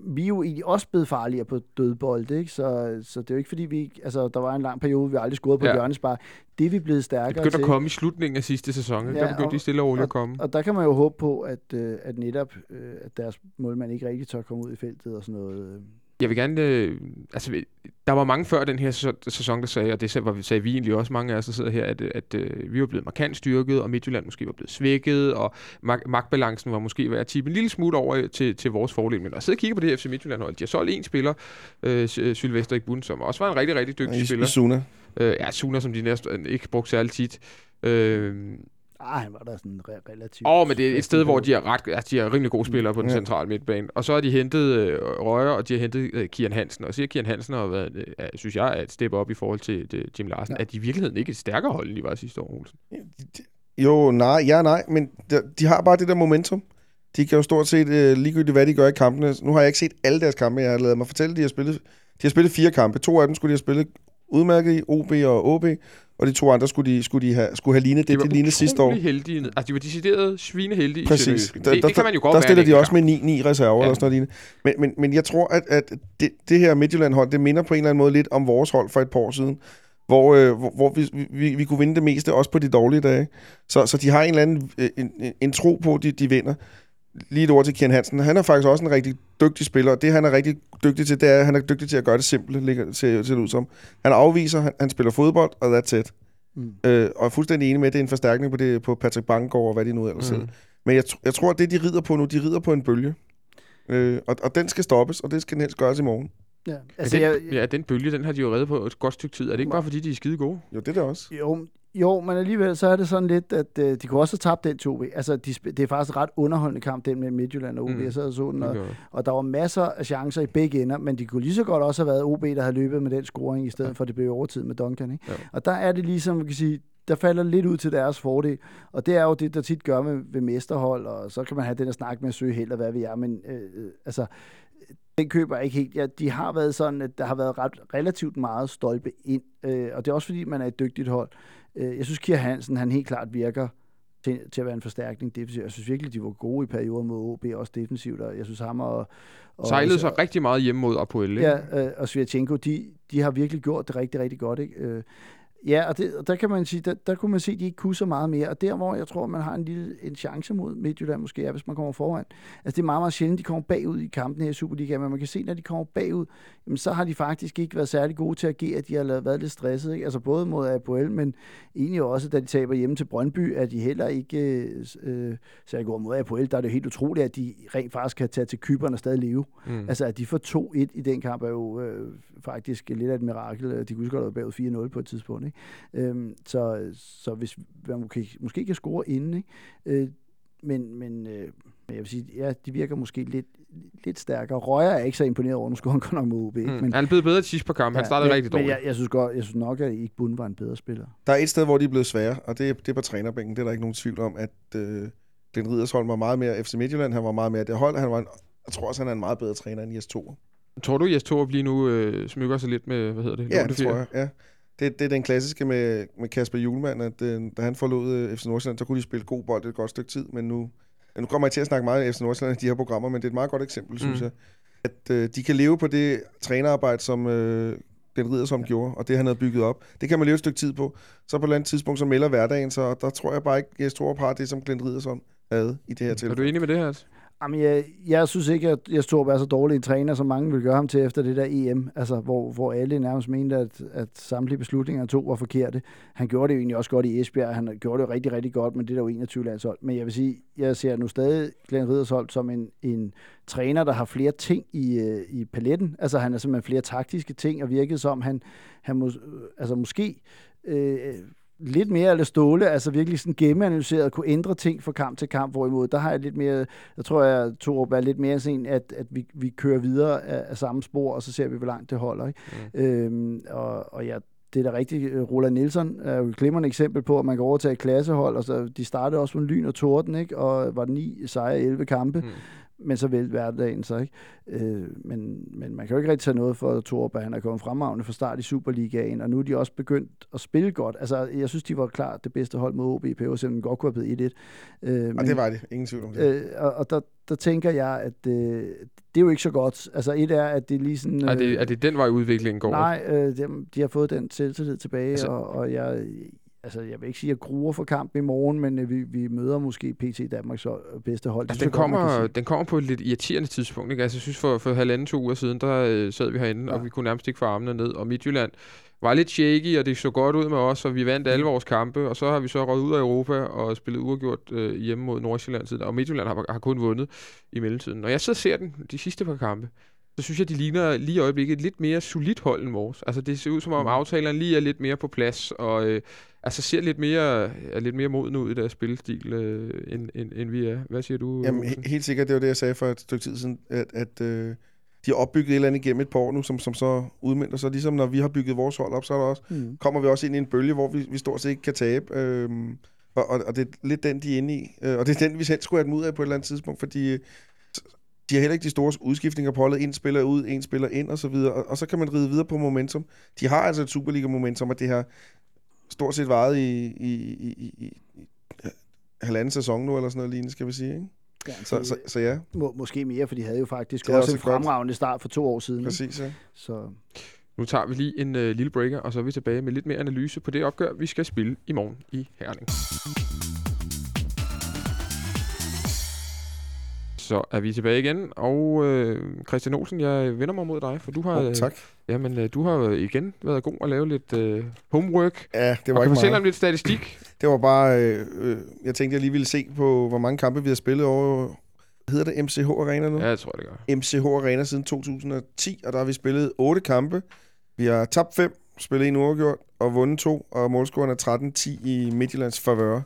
vi er jo egentlig også blevet farligere på dødbold, ikke? Så, så det er jo ikke fordi, vi... Altså, der var en lang periode, vi aldrig scorede på ja. hjørnespark. Det er vi blevet stærkere til. Det begyndte at komme i slutningen af sidste sæson. Ja, der begyndte og, de stille og roligt at komme. Og der kan man jo håbe på, at, øh, at netop øh, at deres målmand ikke rigtig tør komme ud i feltet og sådan noget. Jeg vil gerne... Øh, altså, der var mange før den her sæson, der sagde, og det sagde vi egentlig også, mange af os, der sidder her, at, at øh, vi var blevet markant styrket, og Midtjylland måske var blevet svækket, og mag- magtbalancen var måske ved at tippe en lille smut over til, til vores fordel. Men at sidde og kigge på det her FC Midtjylland hold, de har solgt en spiller, øh, Sylvester Igbun, som også var en rigtig, rigtig dygtig I, spiller. Suna. Øh, ja, Suna, som de næsten ikke brugte særlig tit. Øh, Ah, han var der sådan re- relativt... Åh, oh, men det er et sted, hvor de er, ret, altså, de er rimelig gode spillere på den ja. centrale midtbane. Og så har de hentet øh, Røger, og de har hentet øh, Kian Hansen. Og så Kian Hansen har været, øh, synes jeg, er et step op i forhold til det, Jim Larsen. Ja. Er de i virkeligheden ikke et stærkere hold, end de var sidste år, Olsen? Jo, nej, ja, nej, men de, de har bare det der momentum. De kan jo stort set øh, ligegyldigt, hvad de gør i kampene. Nu har jeg ikke set alle deres kampe, jeg har lavet mig fortælle, de har spillet, de har spillet fire kampe. To af dem skulle de have spillet udmærket i OB og OB, og de to andre skulle de, skulle de have, skulle have lignet det, de, de lignede sidste år. heldige. Altså, de var decideret svineheldige. Præcis. Det, der, det kan man jo godt Der stiller de også med ni, ni reserver ja. eller sådan noget men, men, men jeg tror, at, at det, det her Midtjylland-hold, det minder på en eller anden måde lidt om vores hold for et par år siden, hvor, øh, hvor, hvor vi, vi, vi kunne vinde det meste, også på de dårlige dage. Så, så de har en eller anden øh, en, en, en tro på, at de, de vinder. Lige et ord til Kian Hansen. Han er faktisk også en rigtig dygtig spiller, og det han er rigtig dygtig til, det er, at han er dygtig til at gøre det simple, ligger, ser, ser det ud som. Han afviser, han, han spiller fodbold, og that's it. Mm. Øh, og er fuldstændig enig med, at det er en forstærkning på, det, på Patrick Bangor og hvad de nu ellers mm. Mm. Men jeg, jeg tror, at det, de rider på nu, de rider på en bølge. Øh, og, og den skal stoppes, og det skal den helst gøres i morgen. Ja, Altså, altså, den, jeg, ja, den bølge, den har de jo reddet på et godt stykke tid. Er det ikke bare, fordi de er skide gode? Jo, det er det også. Jo, jo, men alligevel så er det sådan lidt, at øh, de kunne også have tabt den 2 Altså, de, det er faktisk en ret underholdende kamp, den med Midtjylland og OB. Mm. Jeg sad og så den, og, og der var masser af chancer i begge ender, men de kunne lige så godt også have været OB, der havde løbet med den scoring, i stedet Ja. for at det blev overtid med Duncan. Ikke? Ja. Og der er det ligesom, man kan sige, der falder lidt ud til deres fordel. Og det er jo det, der tit gør med ved mesterhold, og så kan man have den at snakke med at søge held og hvad vi er, men øh, øh, altså, den køber jeg ikke helt. Ja, de har været sådan, at der har været ret, relativt meget stolpe ind, øh, og det er også fordi, man er et dygtigt hold. Øh, jeg synes, Kier Hansen, han helt klart virker til, til at være en forstærkning defensivt. Jeg synes virkelig, de var gode i perioder mod OB, også defensivt, og jeg synes ham og... og Sejlede så rigtig meget hjemme mod Apoel, ikke? Ja, øh, og Svirchenko, de, de har virkelig gjort det rigtig, rigtig godt. Ikke? Øh, ja, og, det, og der kan man sige, der, der kunne man se, at de ikke kunne så meget mere. Og der, hvor jeg tror, man har en lille en chance mod Midtjylland måske, er, hvis man kommer foran. Altså, det er meget, meget sjældent, de kommer bagud i kampen her i Superliga, men man kan se, når de kommer bagud, jamen, så har de faktisk ikke været særlig gode til at agere. De har været lidt stresset, ikke? Altså både mod APOL, men egentlig også, da de taber hjemme til Brøndby, at de heller ikke øh, øh, særlig gode mod APOL. Der er det jo helt utroligt, at de rent faktisk kan tage til Kyberen og stadig leve. Mm. Altså, at de får 2-1 i den kamp er jo øh, faktisk lidt af et mirakel. De kunne godt have været bagud 4-0 på et tidspunkt. Ikke? Øhm, så, så hvis man måske, måske kan score inden, ikke? Øh, men, men øh, men jeg vil sige, ja, de virker måske lidt, lidt stærkere. Røger er ikke så imponeret over, nu skulle han godt nok med OB. ikke? Mm. Men, han er blevet bedre til sidst på kamp. Han startede men, rigtig men dårligt. jeg, jeg, synes godt, jeg synes nok, at ikke Bund var en bedre spiller. Der er et sted, hvor de er blevet svære, og det er, det er på trænerbænken. Det er der ikke nogen tvivl om, at øh, Glenn Ridersholm var meget mere FC Midtjylland. Han var meget mere det hold. Han var en, jeg tror også, han er en meget bedre træner end Jes Thor. Tror du, Jes Torup lige nu øh, smykker sig lidt med, hvad hedder det? Ja, det tror jeg. Ja. Det, det er den klassiske med, med Kasper Julemand, at øh, da han forlod øh, FC Nordsjælland, så kunne de spille god bold et godt stykke tid, men nu, nu kommer jeg til at snakke meget om FC Nordsjælland i de her programmer, men det er et meget godt eksempel, synes Mm. jeg. At øh, de kan leve på det trænerarbejde, som øh, den ridder som ja. gjorde, og det han havde bygget op. Det kan man leve et stykke tid på. Så på et eller andet tidspunkt, så melder hverdagen, så der tror jeg bare ikke, at Jes har det, som Glenn Riddersholm havde i det her Er tilfælde. du enig med det her? Jamen, jeg, jeg synes ikke, at jeg står er så dårlig en træner, som mange vil gøre ham til efter det der EM, altså, hvor, hvor alle nærmest mente, at, at samtlige beslutninger han tog var forkerte. Han gjorde det jo egentlig også godt i Esbjerg, han gjorde det jo rigtig, rigtig godt, men det er der jo 21 landshold. Men jeg vil sige, jeg ser nu stadig Glenn Riddersholm som en, en træner, der har flere ting i, øh, i paletten. Altså, han har simpelthen flere taktiske ting, og virkede som, han, han må, altså, måske... Øh, lidt mere eller ståle, altså virkelig sådan gennemanalyseret, kunne ændre ting fra kamp til kamp, hvorimod der har jeg lidt mere, jeg tror, jeg Torup er lidt mere sådan, at, at vi, vi kører videre af, af samme spor, og så ser vi, hvor langt det holder. Ikke? Mm. Øhm, og, og ja, det er da rigtigt. Roland Nielsen er jo et glimrende eksempel på, at man kan overtage et klassehold, og så, de startede også med lyn og torden, ikke? og var ni sejre i 11 kampe. Mm men så vælte hverdagen så, ikke? Øh, men, men man kan jo ikke rigtig tage noget for Torup, at han er kommet fremragende fra start i Superligaen, og nu er de også begyndt at spille godt. Altså, jeg synes, de var klart det bedste hold mod OB i PO, selvom de godt kunne have blevet 1-1. Øh, Og men, det var det. Ingen tvivl om det. Øh, og og der, der tænker jeg, at øh, det er jo ikke så godt. Altså, et er, at det er lige sådan... Er, det, er det den vej, udviklingen går? Nej, øh, de, de har fået den selvtillid tilbage, altså, og, og jeg, altså, jeg vil ikke sige, at jeg gruer for kampen i morgen, men øh, vi, vi møder måske PT Danmarks hold- bedste hold. Altså, den, godt, kommer, sige. den kommer på et lidt irriterende tidspunkt. Ikke? Altså, jeg synes, for, for halvanden, to uger siden, der øh, sad vi herinde, ja. Og vi kunne nærmest ikke få armene ned. Og Midtjylland var lidt shaky, og det så godt ud med os, og vi vandt alle vores kampe. Og så har vi så røget ud af Europa og spillet uafgjort øh, hjemme mod Nordsjælland. Og Midtjylland har, har kun vundet i mellemtiden. Når jeg så ser den, de sidste par kampe, så synes jeg, de ligner lige i øjeblikket et lidt mere solidt hold end vores. Altså, det ser ud som om Mm. aftalerne lige er lidt mere på plads, og øh, altså ser lidt mere, er lidt mere moden ud i deres spillestil, øh, end, end, end vi er. Hvad siger du? Jamen, he- helt sikkert, det var det, jeg sagde for et stykke tid siden, at, at øh, de har opbygget et eller andet igennem et par år nu, som, som så udmyndter sig. Ligesom når vi har bygget vores hold op, så er der også, Mm. kommer vi også ind i en bølge, hvor vi, vi stort set ikke kan tabe. Øhm, og, og, og det er lidt den, de er inde i. Øh, og det er den, vi selv skulle have dem ud af på et eller andet tidspunkt, fordi øh, de har heller ikke de store udskiftninger på holdet. En spiller ud, en spiller ind og så videre. Og, og så kan man ride videre på momentum. De har altså et Superliga-momentum, og det har stort set varet i, i, i, i, i, halvanden sæson nu, eller sådan noget lignende, skal vi sige. Ikke? Ja, Så, så, så ja, må, måske mere, for de havde jo faktisk også også en et godt- fremragende start for to år siden. præcis. Ja. Så Nu tager vi lige en øh, lille breaker, og så er vi tilbage med lidt mere analyse på det opgør, vi skal spille i morgen i Herning. Så er vi tilbage igen, og øh, Christian Olsen, jeg vender mig mod dig, for du har, Oh, tak. øh, jamen, du har igen været god at lave lidt øh, homework. Ja, det og var kan ikke meget. om lidt statistik. Det var bare... Øh, øh, jeg tænkte, jeg lige ville se på, hvor mange kampe vi har spillet over... Hedder det MCH Arena nu? ja, jeg tror, det gør. MCH Arena siden 2010, og der har vi spillet otte kampe. Vi har tabt fem, spillet en uafgjort og vundet to, og målscoren er 13-10 i Midtjyllands favør.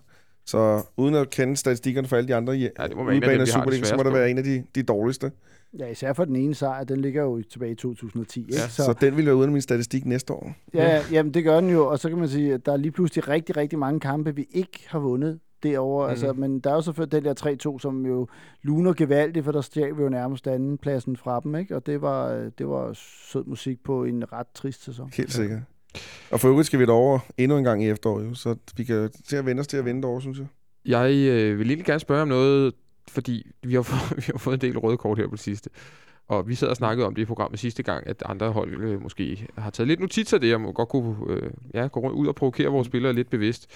Så uden at kende statistikkerne for alle de andre ja, Ja, det må være en af dem, vi har det Superliga, så må på. være en af de, de dårligste. Ja, især for den ene sejr, den ligger jo tilbage i 2010. Ikke? Ja, Så, så den vil være uden min statistik næste år. Ja, ja, jamen det gør den jo, og så kan man sige, at der er lige pludselig rigtig, rigtig mange kampe, vi ikke har vundet derovre. Mm. Altså, men der er jo selvfølgelig den der 3-2, som jo luner gevaldigt, for der stjal vi jo nærmest anden pladsen fra dem, ikke? Og det var, øh, det var sød musik på en ret trist sæson. Helt sikkert. Og for øvrigt skal vi derover endnu en gang i efteråret, jo, så vi kan til at vende os til at vente derovre, synes jeg. Jeg øh, vil lige gerne spørge om noget, fordi vi har, fået, vi har fået en del røde kort her på det sidste. Og vi sad og snakkede om det i programmet sidste gang, at andre hold øh, måske har taget lidt notits af det, og må godt kunne øh, ja, gå rundt ud og provokere vores spillere lidt bevidst.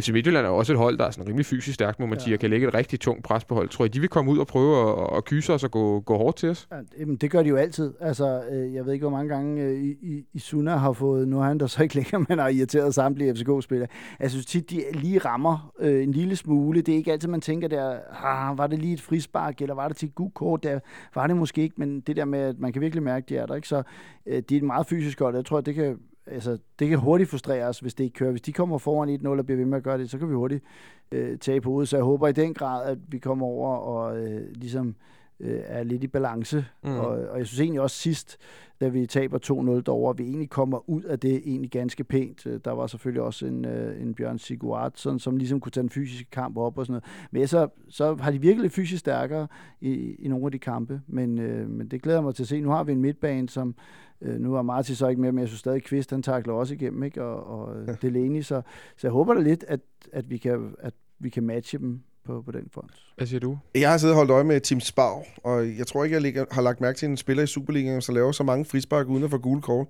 FC Midtjylland er jo også et hold, der er sådan rimelig fysisk stærkt, må man Ja. sige, og kan lægge et rigtig tungt pres på hold. Tror I, de vil komme ud og prøve at, at kyse os og gå, gå hårdt til os? Ja, Jamen, det gør de jo altid. Altså, øh, jeg ved ikke, hvor mange gange øh, i, i, i Suna har fået, nu er han der så ikke længere, men har irriteret samtlige FCK-spillere. Jeg synes tit, de lige rammer øh, en lille smule. Det er ikke altid, man tænker der, ah, var det lige et frispark, eller var det til et gult kort? Der var det måske ikke, men det der med, at man kan virkelig mærke, de er der. Ikke? Så øh, de er et meget fysisk hold. Jeg tror, det kan, altså, det kan hurtigt frustrere os, hvis det ikke kører. Hvis de kommer foran 1-0 og bliver ved med at gøre det, så kan vi hurtigt øh, tage på ud. Så jeg håber i den grad, at vi kommer over og øh, ligesom øh, er lidt i balance. Mm. Og, og jeg synes egentlig også sidst, da vi taber 2-0 derovre, at vi egentlig kommer ud af det egentlig ganske pænt. Øh, Der var selvfølgelig også en, øh, en Bjørn Sigurdsson, som ligesom kunne tage den fysiske kamp op og sådan noget. Men så, så har de virkelig fysisk stærkere i, i nogle af de kampe. Men, øh, men det glæder mig til at se. Nu har vi en midtbane, som øh, nu er Martin så ikke med, men jeg synes stadig, Kvist han takler også igennem, ikke? og, og ja. Delaney. Så, så jeg håber da lidt, at, at, vi kan, at vi kan matche dem på, på den front. Hvad siger du? Jeg har siddet og holdt øje med Tim Spau, og jeg tror ikke, jeg ligger, har lagt mærke til en spiller i Superligaen, som laver så mange frispark uden at få gule kort.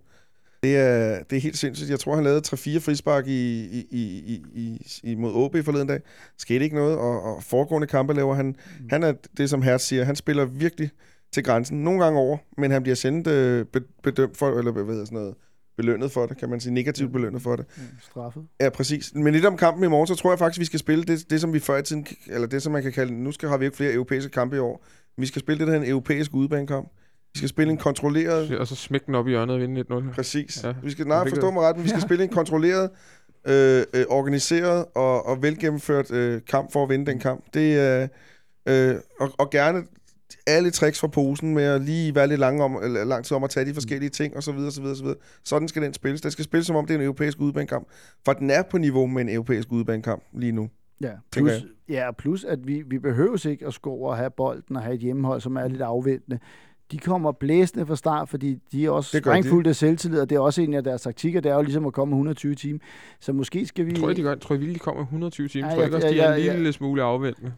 Det er, det er helt sindssygt. Jeg tror, han lavede 3-4 frispark i, i, i, i, i, mod OB forleden dag. Skete ikke noget, og, og foregående kampe laver han. Mm. Han er det, som Hertz siger. Han spiller virkelig til grænsen. Nogle gange over, men han bliver sendt øh, be- bedømt for, eller hvad hedder sådan noget, belønnet for det, kan man sige. Negativt belønnet for det. Ja, straffet. Ja, præcis. Men lidt om kampen i morgen, så tror jeg faktisk, vi skal spille det, det som vi før i tiden, eller det som man kan kalde, nu skal har vi ikke flere europæiske kampe i år. Vi skal spille det, der hedder en europæisk udebanekamp. Vi skal spille en kontrolleret... Og så smæk den op i hjørnet og vinde 1-0. Præcis. Ja. Ja. Vi skal, nej, forstå mig ret, men vi skal spille en kontrolleret, øh, øh, organiseret og, og velgennemført øh, kamp for at vinde den kamp. Det er... Øh, og, og gerne alle tricks fra posen med at lige være lidt lang, om, eller lang tid om at tage de forskellige ting, og så videre, så videre, så videre. Sådan skal den spilles. Den skal spilles, som om det er en europæisk udebanekamp. For den er på niveau med en europæisk udebanekamp lige nu. Ja, plus, ja, plus at vi, vi behøver ikke at score og have bolden og have et hjemmehold, som er lidt afventende. De kommer blæsende fra start, fordi de er også sprængfulde af selvtillid, og det er også en af deres taktikker, det er jo ligesom at komme 120 timer. Så måske skal vi... Tror jeg, de gør, tror jeg, de kommer 120 timer. Ja, tror jeg jeg- også, de er en lille smule afventende.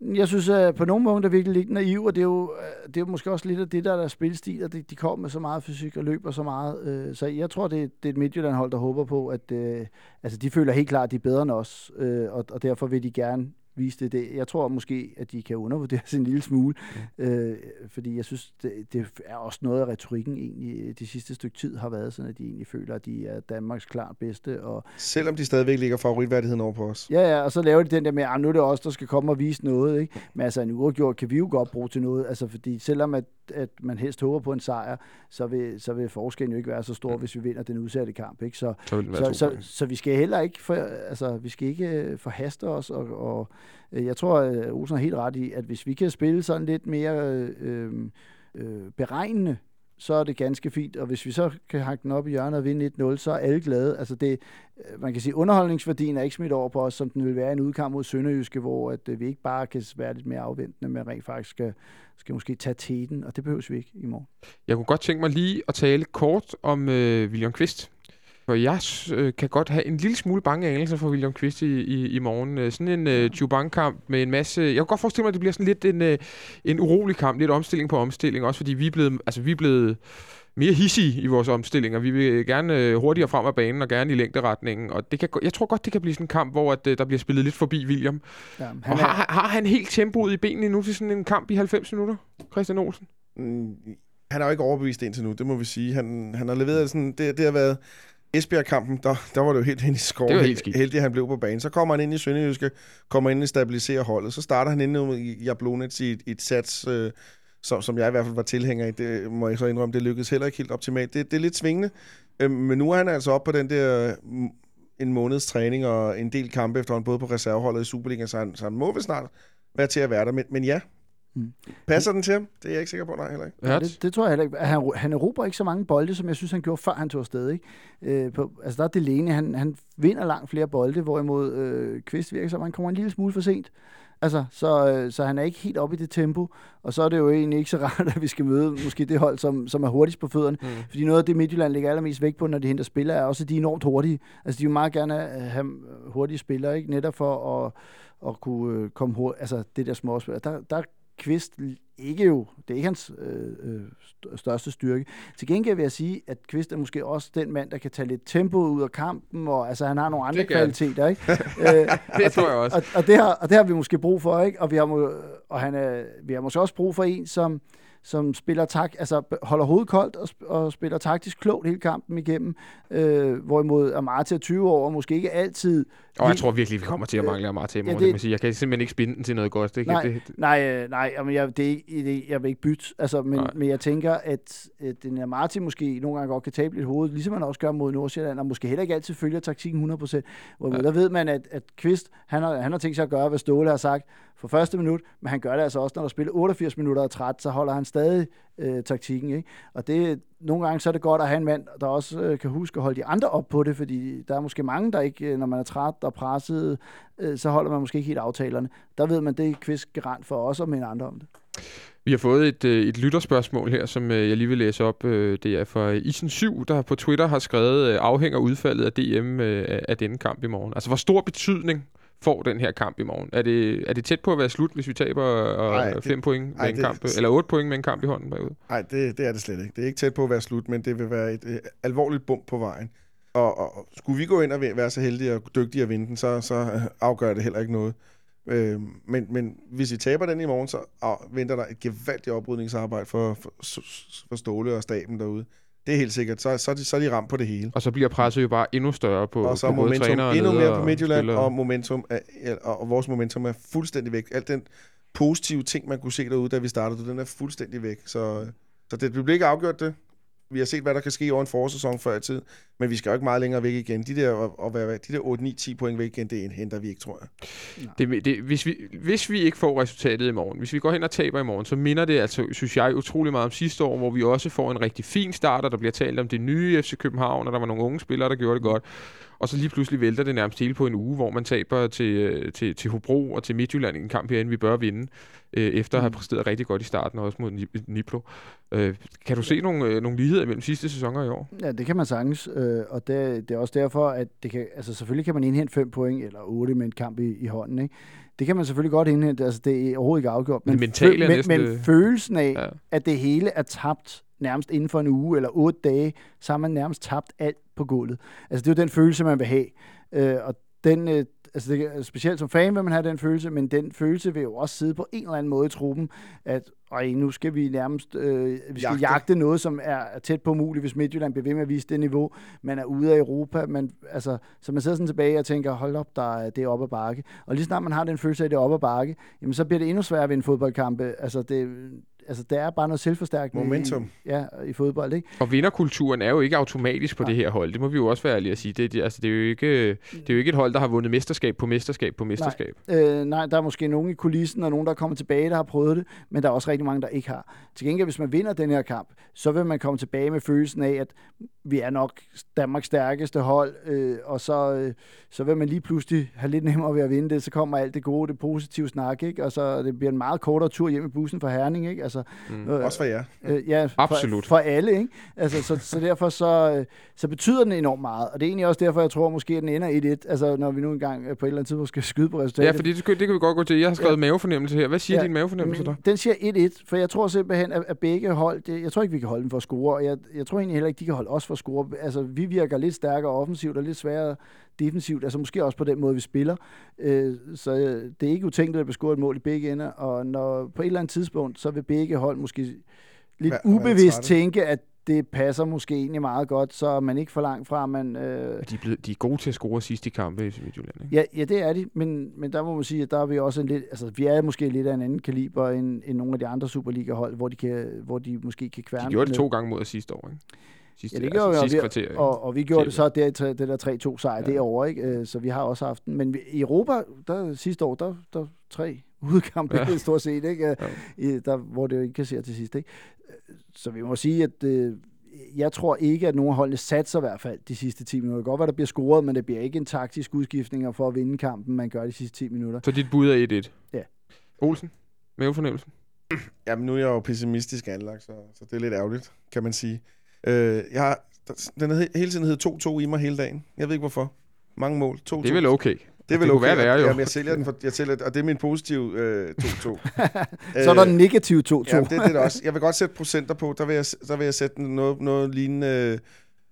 Jeg synes, at på nogle måder er virkelig lidt naiv, og det er, jo, øh, det er jo måske også lidt af det, der er spilstil, at de, de kommer med så meget fysik og løber så meget. øh, Så jeg tror, det, er- det er et Midtjylland-hold, der håber på, at øh, altså, de føler helt klart, at de er bedre end os, øh, og, og derfor vil de gerne vise det. det. Jeg tror måske, at de kan undervurdere sig en lille smule, øh, fordi jeg synes, det, det er også noget af retorikken egentlig de sidste stykke tid har været sådan, at de egentlig føler, at de er Danmarks klart bedste, og Selvom de stadigvæk ligger favoritværdigheden over på os. Ja, ja, og så laver de den der med, at nu er det os, der skal komme og vise noget. Ikke? Men altså, en uafgjort kan vi jo godt bruge til noget. Altså, fordi selvom at, at man helst håber på en sejr, så vil, så vil forskellen jo ikke være så stor, hvis vi vinder den udsatte kamp. Ikke? Så, Så det så, så, så, vi skal heller ikke, for, altså, vi skal ikke øh, forhaste os, og, og øh, Øh, jeg tror, at Olsen har helt ret i, at hvis vi kan spille sådan lidt mere øh, øh, beregnende, så er det ganske fint. Og hvis vi så kan hakke den op i hjørnet og vinde 1-0, så er alle glade. Altså det, øh, man kan sige, underholdningsværdien er ikke smidt over på os, som den vil være i en udkamp mod Sønderjyske, hvor at, vi ikke bare kan være lidt mere afventende, men rent faktisk skal, skal måske tage teten, og det behøver vi ikke i morgen. Jeg kunne godt tænke mig lige at tale kort om øh, William Kvist. For jeg øh, kan godt have en lille smule bange anelser for William Kvist i, i, i morgen. Øh, sådan en øh, Jubank-kamp med en masse... Jeg kan godt forestille mig, at det bliver sådan lidt en, øh, en urolig kamp, lidt omstilling på omstilling, også fordi vi er blevet, altså, vi er blevet mere hissige i vores omstillinger. Vi vil gerne øh, hurtigere frem af banen og gerne i længderetningen. Og det kan, jeg tror godt, det kan blive sådan en kamp, hvor at, øh, der bliver spillet lidt forbi William. Ja, Han og er, har, har han helt tempoet i benene nu til sådan en kamp i 90 minutter, Christian Olsen? Mm, Han er jo ikke overbevist indtil nu, det må vi sige. Han, han har leveret sådan, det, det har været Esbjerg-kampen, der, der var det jo helt ind i skoven. Det var helt skidt. Heldig, at han blev på banen. Så kommer han ind i Sønderjyske, kommer ind og stabiliserer holdet. Så starter han inde i Jablonets i et, et sats, øh, som, som jeg i hvert fald var tilhænger i. Det må jeg så indrømme, det lykkedes heller ikke helt optimalt. Det, det er lidt svingende. Øh, men nu er han altså oppe på den der mm, en måneds træning og en del kampe efterhånden, både på reserveholdet i Superligaen, så han, så han må vel snart være til at være der. Men, men ja, Mm. passer den til ham? Det er jeg ikke sikker på, nej heller ikke. Ja, det, det tror jeg heller ikke. Han, han erobrer ikke så mange bolde, som jeg synes, han gjorde, før han tog afsted. Ikke? Øh, på, altså, der er Delaney, han, han vinder langt flere bolde, hvorimod øh, Kvist virker som, han kommer en lille smule for sent. Altså, så, øh, så han er ikke helt oppe i det tempo, og så er det jo egentlig ikke så rart, at vi skal møde måske det hold, som, som er hurtigst på fødderne. Mm. Fordi noget af det, Midtjylland lægger allermest vægt på, når de henter spillere, er også, at de er enormt hurtige. Altså, de vil meget gerne have hurtige spillere, ikke? Netop for at, at kunne øh, komme hurtigt, altså det der småspil. Der, der er Kvist ikke jo, det er ikke hans øh, øh, st- største styrke. Til gengæld vil jeg sige, at Kvist er måske også den mand, der kan tage lidt tempo ud af kampen, og altså han har nogle andre kvaliteter, ikke? øh, Det og tror jeg også. Og, og, det har, og det har vi måske brug for, ikke? Og vi har, må, og han er, vi har måske også brug for en, som, som spiller tak, altså holder hovedet koldt og, og spiller taktisk klogt hele kampen igennem. Øh, hvorimod Amarte er 20 år, måske ikke altid... Og jeg helt- tror virkelig, vi kommer til at mangle Amarte i morgen, Ja, det, det- sige. Jeg kan simpelthen ikke spinde den til noget godt. Det, Nej, det, det, Nej, øh, nej, jamen, jeg, det er ikke, det, jeg vil ikke bytte. Altså, men, Nej. men jeg tænker, at, at den Martin måske nogle gange godt kan tabe lidt hoved, ligesom man også gør mod Nordsjælland, og måske heller ikke altid følger taktikken 100%. Hvor Ja. der ved man, at, at Kvist, han har, han har tænkt sig at gøre, hvad Ståle har sagt for første minut, men han gør det altså også, når der spiller 88 minutter og træt, så holder han stadig øh, taktikken. Ikke? Og det, nogle gange så er det godt at have en mand, der også øh, kan huske at holde de andre op på det, fordi der er måske mange, der ikke, øh, når man er træt og presset, øh, så holder man måske ikke helt aftalerne. Der ved man, det er Kvist garant for os og minde andre om det. Vi har fået et, øh, et lytterspørgsmål her, som øh, jeg lige vil læse op. Det er fra Isen 7, der på Twitter har skrevet, afhænger udfaldet af DM af- af denne kamp i morgen. Altså, hvor stor betydning får den her kamp i morgen? Er det, er det tæt på at være slut, hvis vi taber øh, det- fem point med nej, en det- kamp, eller otte point med en kamp i hånden bagud? Nej, det, det er det slet ikke. Det er ikke tæt på at være slut, men det vil være et øh, alvorligt bump på vejen. Og, og, og skulle vi gå ind og være så heldige og dygtige at vinde den, så, så øh, afgør det heller ikke noget. Øh, men, men hvis vi taber den i morgen, så af, venter der et gevaldigt oprydningsarbejde for, for, for Ståle og staben derude. Det er helt sikkert. Så, så, er de, så er de ramt på det hele. Og så bliver presset jo bare endnu større på, og så på er både momentum og endnu mere på Midtjylland, spillere. og, momentum er, og, og vores momentum er fuldstændig væk. Alt den positive ting, man kunne se derude, da vi startede, den er fuldstændig væk. Så, så det bliver ikke afgjort det. Vi har set, hvad der kan ske over en forårssæson før i tid, men vi skal jo ikke meget længere væk igen. De der, og, og, hvad- de der 8-9-10 point væk igen, det henter vi ikke, tror jeg. Det, det, hvis, vi, hvis vi ikke får resultatet i morgen, hvis vi går hen og taber i morgen, så minder det altså, synes jeg, utrolig meget om sidste år, hvor vi også får en rigtig fin start, og der bliver talt om det nye FC København, og der var nogle unge spillere, der gjorde det godt. Og så lige pludselig vælter det nærmest hele på en uge, hvor man taber til, øh, til, til Hobro og til Midtjylland i en kamp herinde, vi bør vinde, øh, efter at have præsteret rigtig godt i starten, og også mod Ni- Nipro. Øh, kan du se nogle, øh, nogle ligheder mellem sidste sæsoner i år? Ja, det kan man sagtens, øh, og det, det er også derfor, at det kan, altså selvfølgelig kan man indhente 5 point eller 8 med en kamp i, i hånden, ikke? Det kan man selvfølgelig godt indhente, altså det er overhovedet ikke afgjort. Det mentale er men, men det- følelsen af, ja. at det hele er tabt nærmest inden for en uge eller 8 dage, så har man nærmest tabt alt på gulvet. Altså det er jo den følelse, man vil have. Øh, og den, øh, altså det, er- specielt som fan vil man have den følelse, men den følelse vil jo også sidde på en eller anden måde i truppen, at Ej, nu skal vi nærmest øh, vi skal Jagte. jagte. noget, som er tæt på muligt, hvis Midtjylland bliver ved med at vise det niveau. Man er ude af Europa, man, altså, så man sidder sådan tilbage og tænker, hold op, der er, det er op ad bakke. Og lige snart man har den følelse af, at det er op ad bakke, jamen, så bliver det endnu sværere at vinde fodboldkampe. Altså, det, altså, der er bare noget selvforstærkende Momentum. I, ja, i fodbold, ikke? Og vinderkulturen er jo ikke automatisk på Nej. det her hold. Det må vi jo også være ærlige at sige. Det, det, altså, det, er jo ikke, det er jo ikke et hold, der har vundet mesterskab på mesterskab på mesterskab. Øh, nej, der er måske nogen i kulissen, og nogen, der er kommet tilbage, der har prøvet det, men der er også rigtig mange, der ikke har. Til gengæld, hvis man vinder den her kamp, så vil man komme tilbage med følelsen af, at vi er nok Danmarks stærkeste hold, øh, og så, øh, så vil man lige pludselig have lidt nemmere ved at vinde det, så kommer alt det gode, det positive snak, ikke? og så det bliver en meget kortere tur hjem i bussen fra Herning, ikke? Altså, Altså, Mm. øh, Også for jer. Øh, ja, for, Absolut. For alle, ikke? Altså, så, så derfor så, øh, så betyder den enormt meget. Og det er egentlig også derfor, jeg tror måske, at den ender 1-1. Altså, når vi nu engang øh, på et eller andet tidspunkt skal skyde på resultatet. Ja, fordi det, det kan vi godt gå til. Jeg har skrevet Ja. mavefornemmelse her. Hvad siger Ja. din mavefornemmelse der? Mm, Den siger 1-1, for jeg tror simpelthen, at, at begge hold, det, jeg tror ikke, vi kan holde dem for at score, og jeg, jeg tror egentlig heller ikke, de kan holde os for at score. Altså, vi virker lidt stærkere offensivt og lidt sværere defensivt, altså måske også på den måde, vi spiller. Øh, så øh, det er ikke utænkeligt at bescore et mål i begge ender, og når på et eller andet tidspunkt, så vil begge hold måske lidt være ubevidst tænke, at det passer måske egentlig meget godt, så man ikke for langt fra, man... Øh, De er, blevet, de er gode til at score sidst i kampe i Midtjylland, ikke? Ja, ja, det er de, men, men der må man sige, at der er vi også en lidt, altså vi er måske lidt af en anden kaliber end, end nogle af de andre Superliga-hold, hvor de, kan, hvor de måske kan kværne. De gjorde det to gange mod sidste år, ikke? Sidste, Ja, det gjorde vi, og sidste vi- kvarter. ikke? Og, og vi gjorde det så, Serien. det, det der 3-2 sejr Ja. ja. derovre, ikke? Øh, så vi har også haft den. Men i Europa, der sidste år, der, der tre udkampe Ja. ja. stort set, ikke? Ja. I, der, hvor det jo ikke kasserer til sidst, ikke? Øh, Så vi må sige, at øh, jeg tror ikke, at nogen af holdene satser i hvert fald de sidste 10 minutter. Det kan godt være, der bliver scoret, men det bliver ikke en taktisk udskiftning for at vinde kampen, man gør de sidste 10 minutter. Så dit bud er 1-1? Ja. Olsen? Mavefornemmelsen? Jamen, nu er jeg jo pessimistisk anlagt, så, så det er lidt ærgerligt, kan man sige. Øh, jeg har, der- den har he- hele tiden hed 2-2 i mig hele dagen. Jeg ved ikke hvorfor. Mange mål. 2-2. Det er vel okay. Det er vel det okay. være værre, jo. Jamen, jeg sælger den, for, jeg sælger, og det er min positive øh, 2-2. Så er der en negativ 2-2. Ja, det, det er det også. Jeg vil godt sætte procenter på. Der vil jeg, der vil jeg sætte noget, noget lignende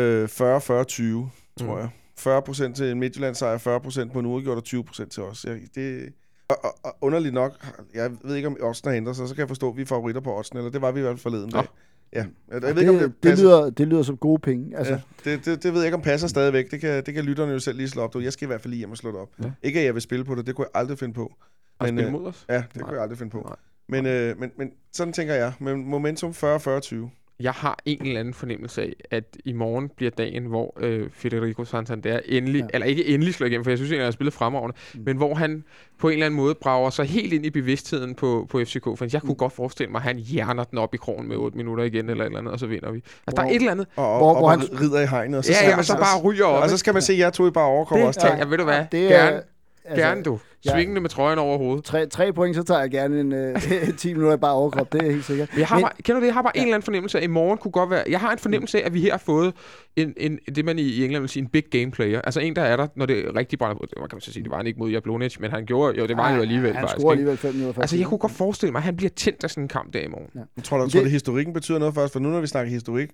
øh, 40-40-20, tror Mm. jeg. 40 procent til en Midtjylland sejr, 40 procent på en uregjort og 20 procent til os. Jeg, det, og, og, og, underligt nok, jeg ved ikke, om oddsene har ændret sig, så kan jeg forstå, at vi er favoritter på oddsene, eller det var vi i hvert fald forleden dag. Nå. Ja, jeg, jeg ved det, ikke, om det, det, det, passer. lyder, det lyder som gode penge. Altså, Ja, det, det, det ved jeg ikke, om passer stadigvæk. Det kan, det kan lytterne jo selv lige slå op. Du. Jeg skal i hvert fald lige hjem og slå det op. Ja. Ikke, at jeg vil spille på det. Det kunne jeg aldrig finde på. Men, spillet øh, mod os? Ja, det Nej. kunne jeg aldrig finde på. Nej. Men, øh, men, men sådan tænker jeg. Men momentum 40-40-20. Jeg har en eller anden fornemmelse af, at i morgen bliver dagen, hvor øh, Federico Santander endelig, ja. Eller ikke endelig slår igennem, for jeg synes egentlig, han har spillet fremragende, mm. men hvor han på en eller anden måde brager sig helt ind i bevidstheden på, på FCK. For jeg kunne Mm. godt forestille mig, at han hjerner den op i krogen med 8 minutter igen, eller et eller andet, og så vinder vi. Altså, der er Hvor- et eller andet. Og, Hvor- hvor, hvor hvor han- rider i hegnet. Og så, Ja, ja, og så bare ryger op. Og så skal man se, at jeg tog i bare overkrop Det også. ja. Ja, ved du hvad? det Gerne. Altså, Gerne du. ja. Svingende med trøjen over hovedet. Tre, tre point, så tager jeg gerne en øh, 10 minutter bare overkrop, det er helt sikkert. Jeg har Men- bare, kender du det? Jeg har bare ja. en eller anden fornemmelse af, at i morgen kunne godt være... Jeg har en fornemmelse af, at vi her har fået en, en, det, man i, England vil sige, en big game player. Altså en, der er der, når det rigtig brænder på. Det var, kan man så sige, det var han ikke mod Jablonec, men han gjorde... Jo, det var han jo alligevel Han faktisk. ikke? alligevel 5 minutter Altså, jeg kunne godt forestille mig, at han bliver tændt af sådan en kamp der i morgen. Jeg tror, du, Det- tror, det historikken betyder noget for os, for nu når vi snakker historik,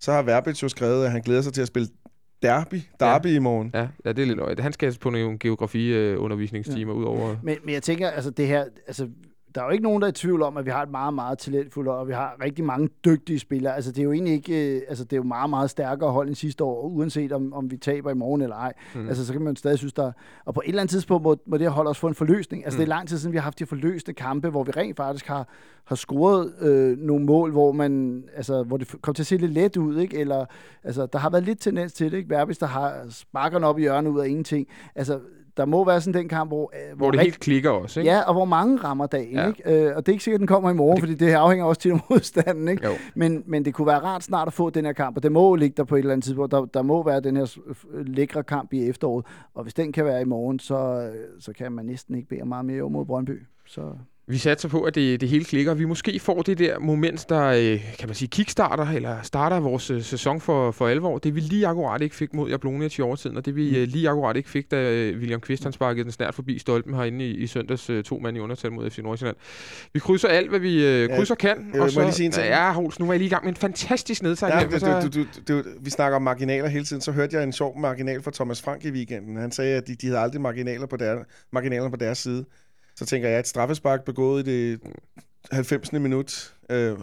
så har Verbitz jo skrevet, at han glæder sig til at spille derby, derby ja. i morgen. Ja, ja, det er lidt løjt. Han skal på nogle geografi-undervisningstimer ja. ud over... Men, men jeg tænker, altså det her, altså der er jo ikke nogen, der er i tvivl om, at vi har et meget, meget talentfuldt og vi har rigtig mange dygtige spillere. Altså det er jo egentlig ikke, øh, altså det er jo meget, meget stærkere hold end sidste år, uanset om, om vi taber i morgen eller ej. Mm. Altså så kan man stadig synes, der og på et eller andet tidspunkt må, må det hold også få en forløsning. Altså Mm. mm. det er lang tid siden, vi har haft de forløste kampe, hvor vi rent faktisk har, har scoret øh, nogle mål, hvor man, altså hvor det kom til at se lidt let ud, ikke? Eller, altså der har været lidt tendens til det, ikke? Verbis, der har sparkerne op i hjørnet ud af ingenting. Altså der må være sådan den kamp, hvor, øh, Hvor det rigt- helt klikker også, ikke? Ja, og hvor mange rammer dagen, Ja. ikke? Øh, og det er ikke sikkert, at den kommer i morgen, fordi det afhænger også tit af modstanden, ikke? Jo. Men, men det kunne være rart snart at få den her kamp, og det må ligge der på et eller andet tidspunkt. Der, der må være den her øh, lækre kamp i efteråret, og hvis den kan være i morgen, så, øh, så kan man næsten ikke bede om meget mere mod Brøndby. Så Vi satser på, at det, det hele klikker, og vi måske får det der moment, der øh, kan man sige kickstarter, eller starter vores øh, sæson for, for alvor. Det vi lige akkurat ikke fik mod Jablonec i overtiden, og det vi øh, lige akkurat ikke fik, da øh, William Kvist han sparkede den snart forbi stolpen herinde i, i søndags øh, to mand i undertal mod FC Nordsjælland. Vi krydser alt, hvad vi øh, Ja, krydser kan. må jeg lige sige en ting? Ja, Hols, nu var jeg lige i gang med en fantastisk nedtag. Ja, her, så- du, du, du, du, vi snakker om marginaler hele tiden. Så hørte jeg en sjov marginal fra Thomas Frank i weekenden. Han sagde, at de, de havde aldrig marginaler på, der, marginaler på deres side. Så tænker jeg, at straffespark begået i det 90. minut, øh, det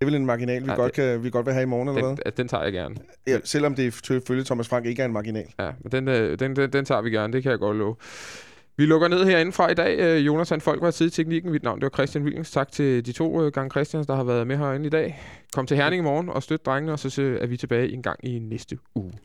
er vel en marginal, vi, Ja, godt, det- kan, vi godt vil have i morgen, eller den, hvad? den tager jeg gerne. Ja, selvom det følge Thomas Frank ikke er en marginal. Ja, men den, øh, den, den, den tager vi gerne, det kan jeg godt love. Vi lukker ned herinde fra i dag. Øh, Jonas and Folk var tid i teknikken. Mit navn det var Christian Williams. Tak til de to øh, gange Christians, der har været med herinde i dag. Kom til Herning i morgen og støt drengene, og så øh, er vi tilbage en gang i næste uge.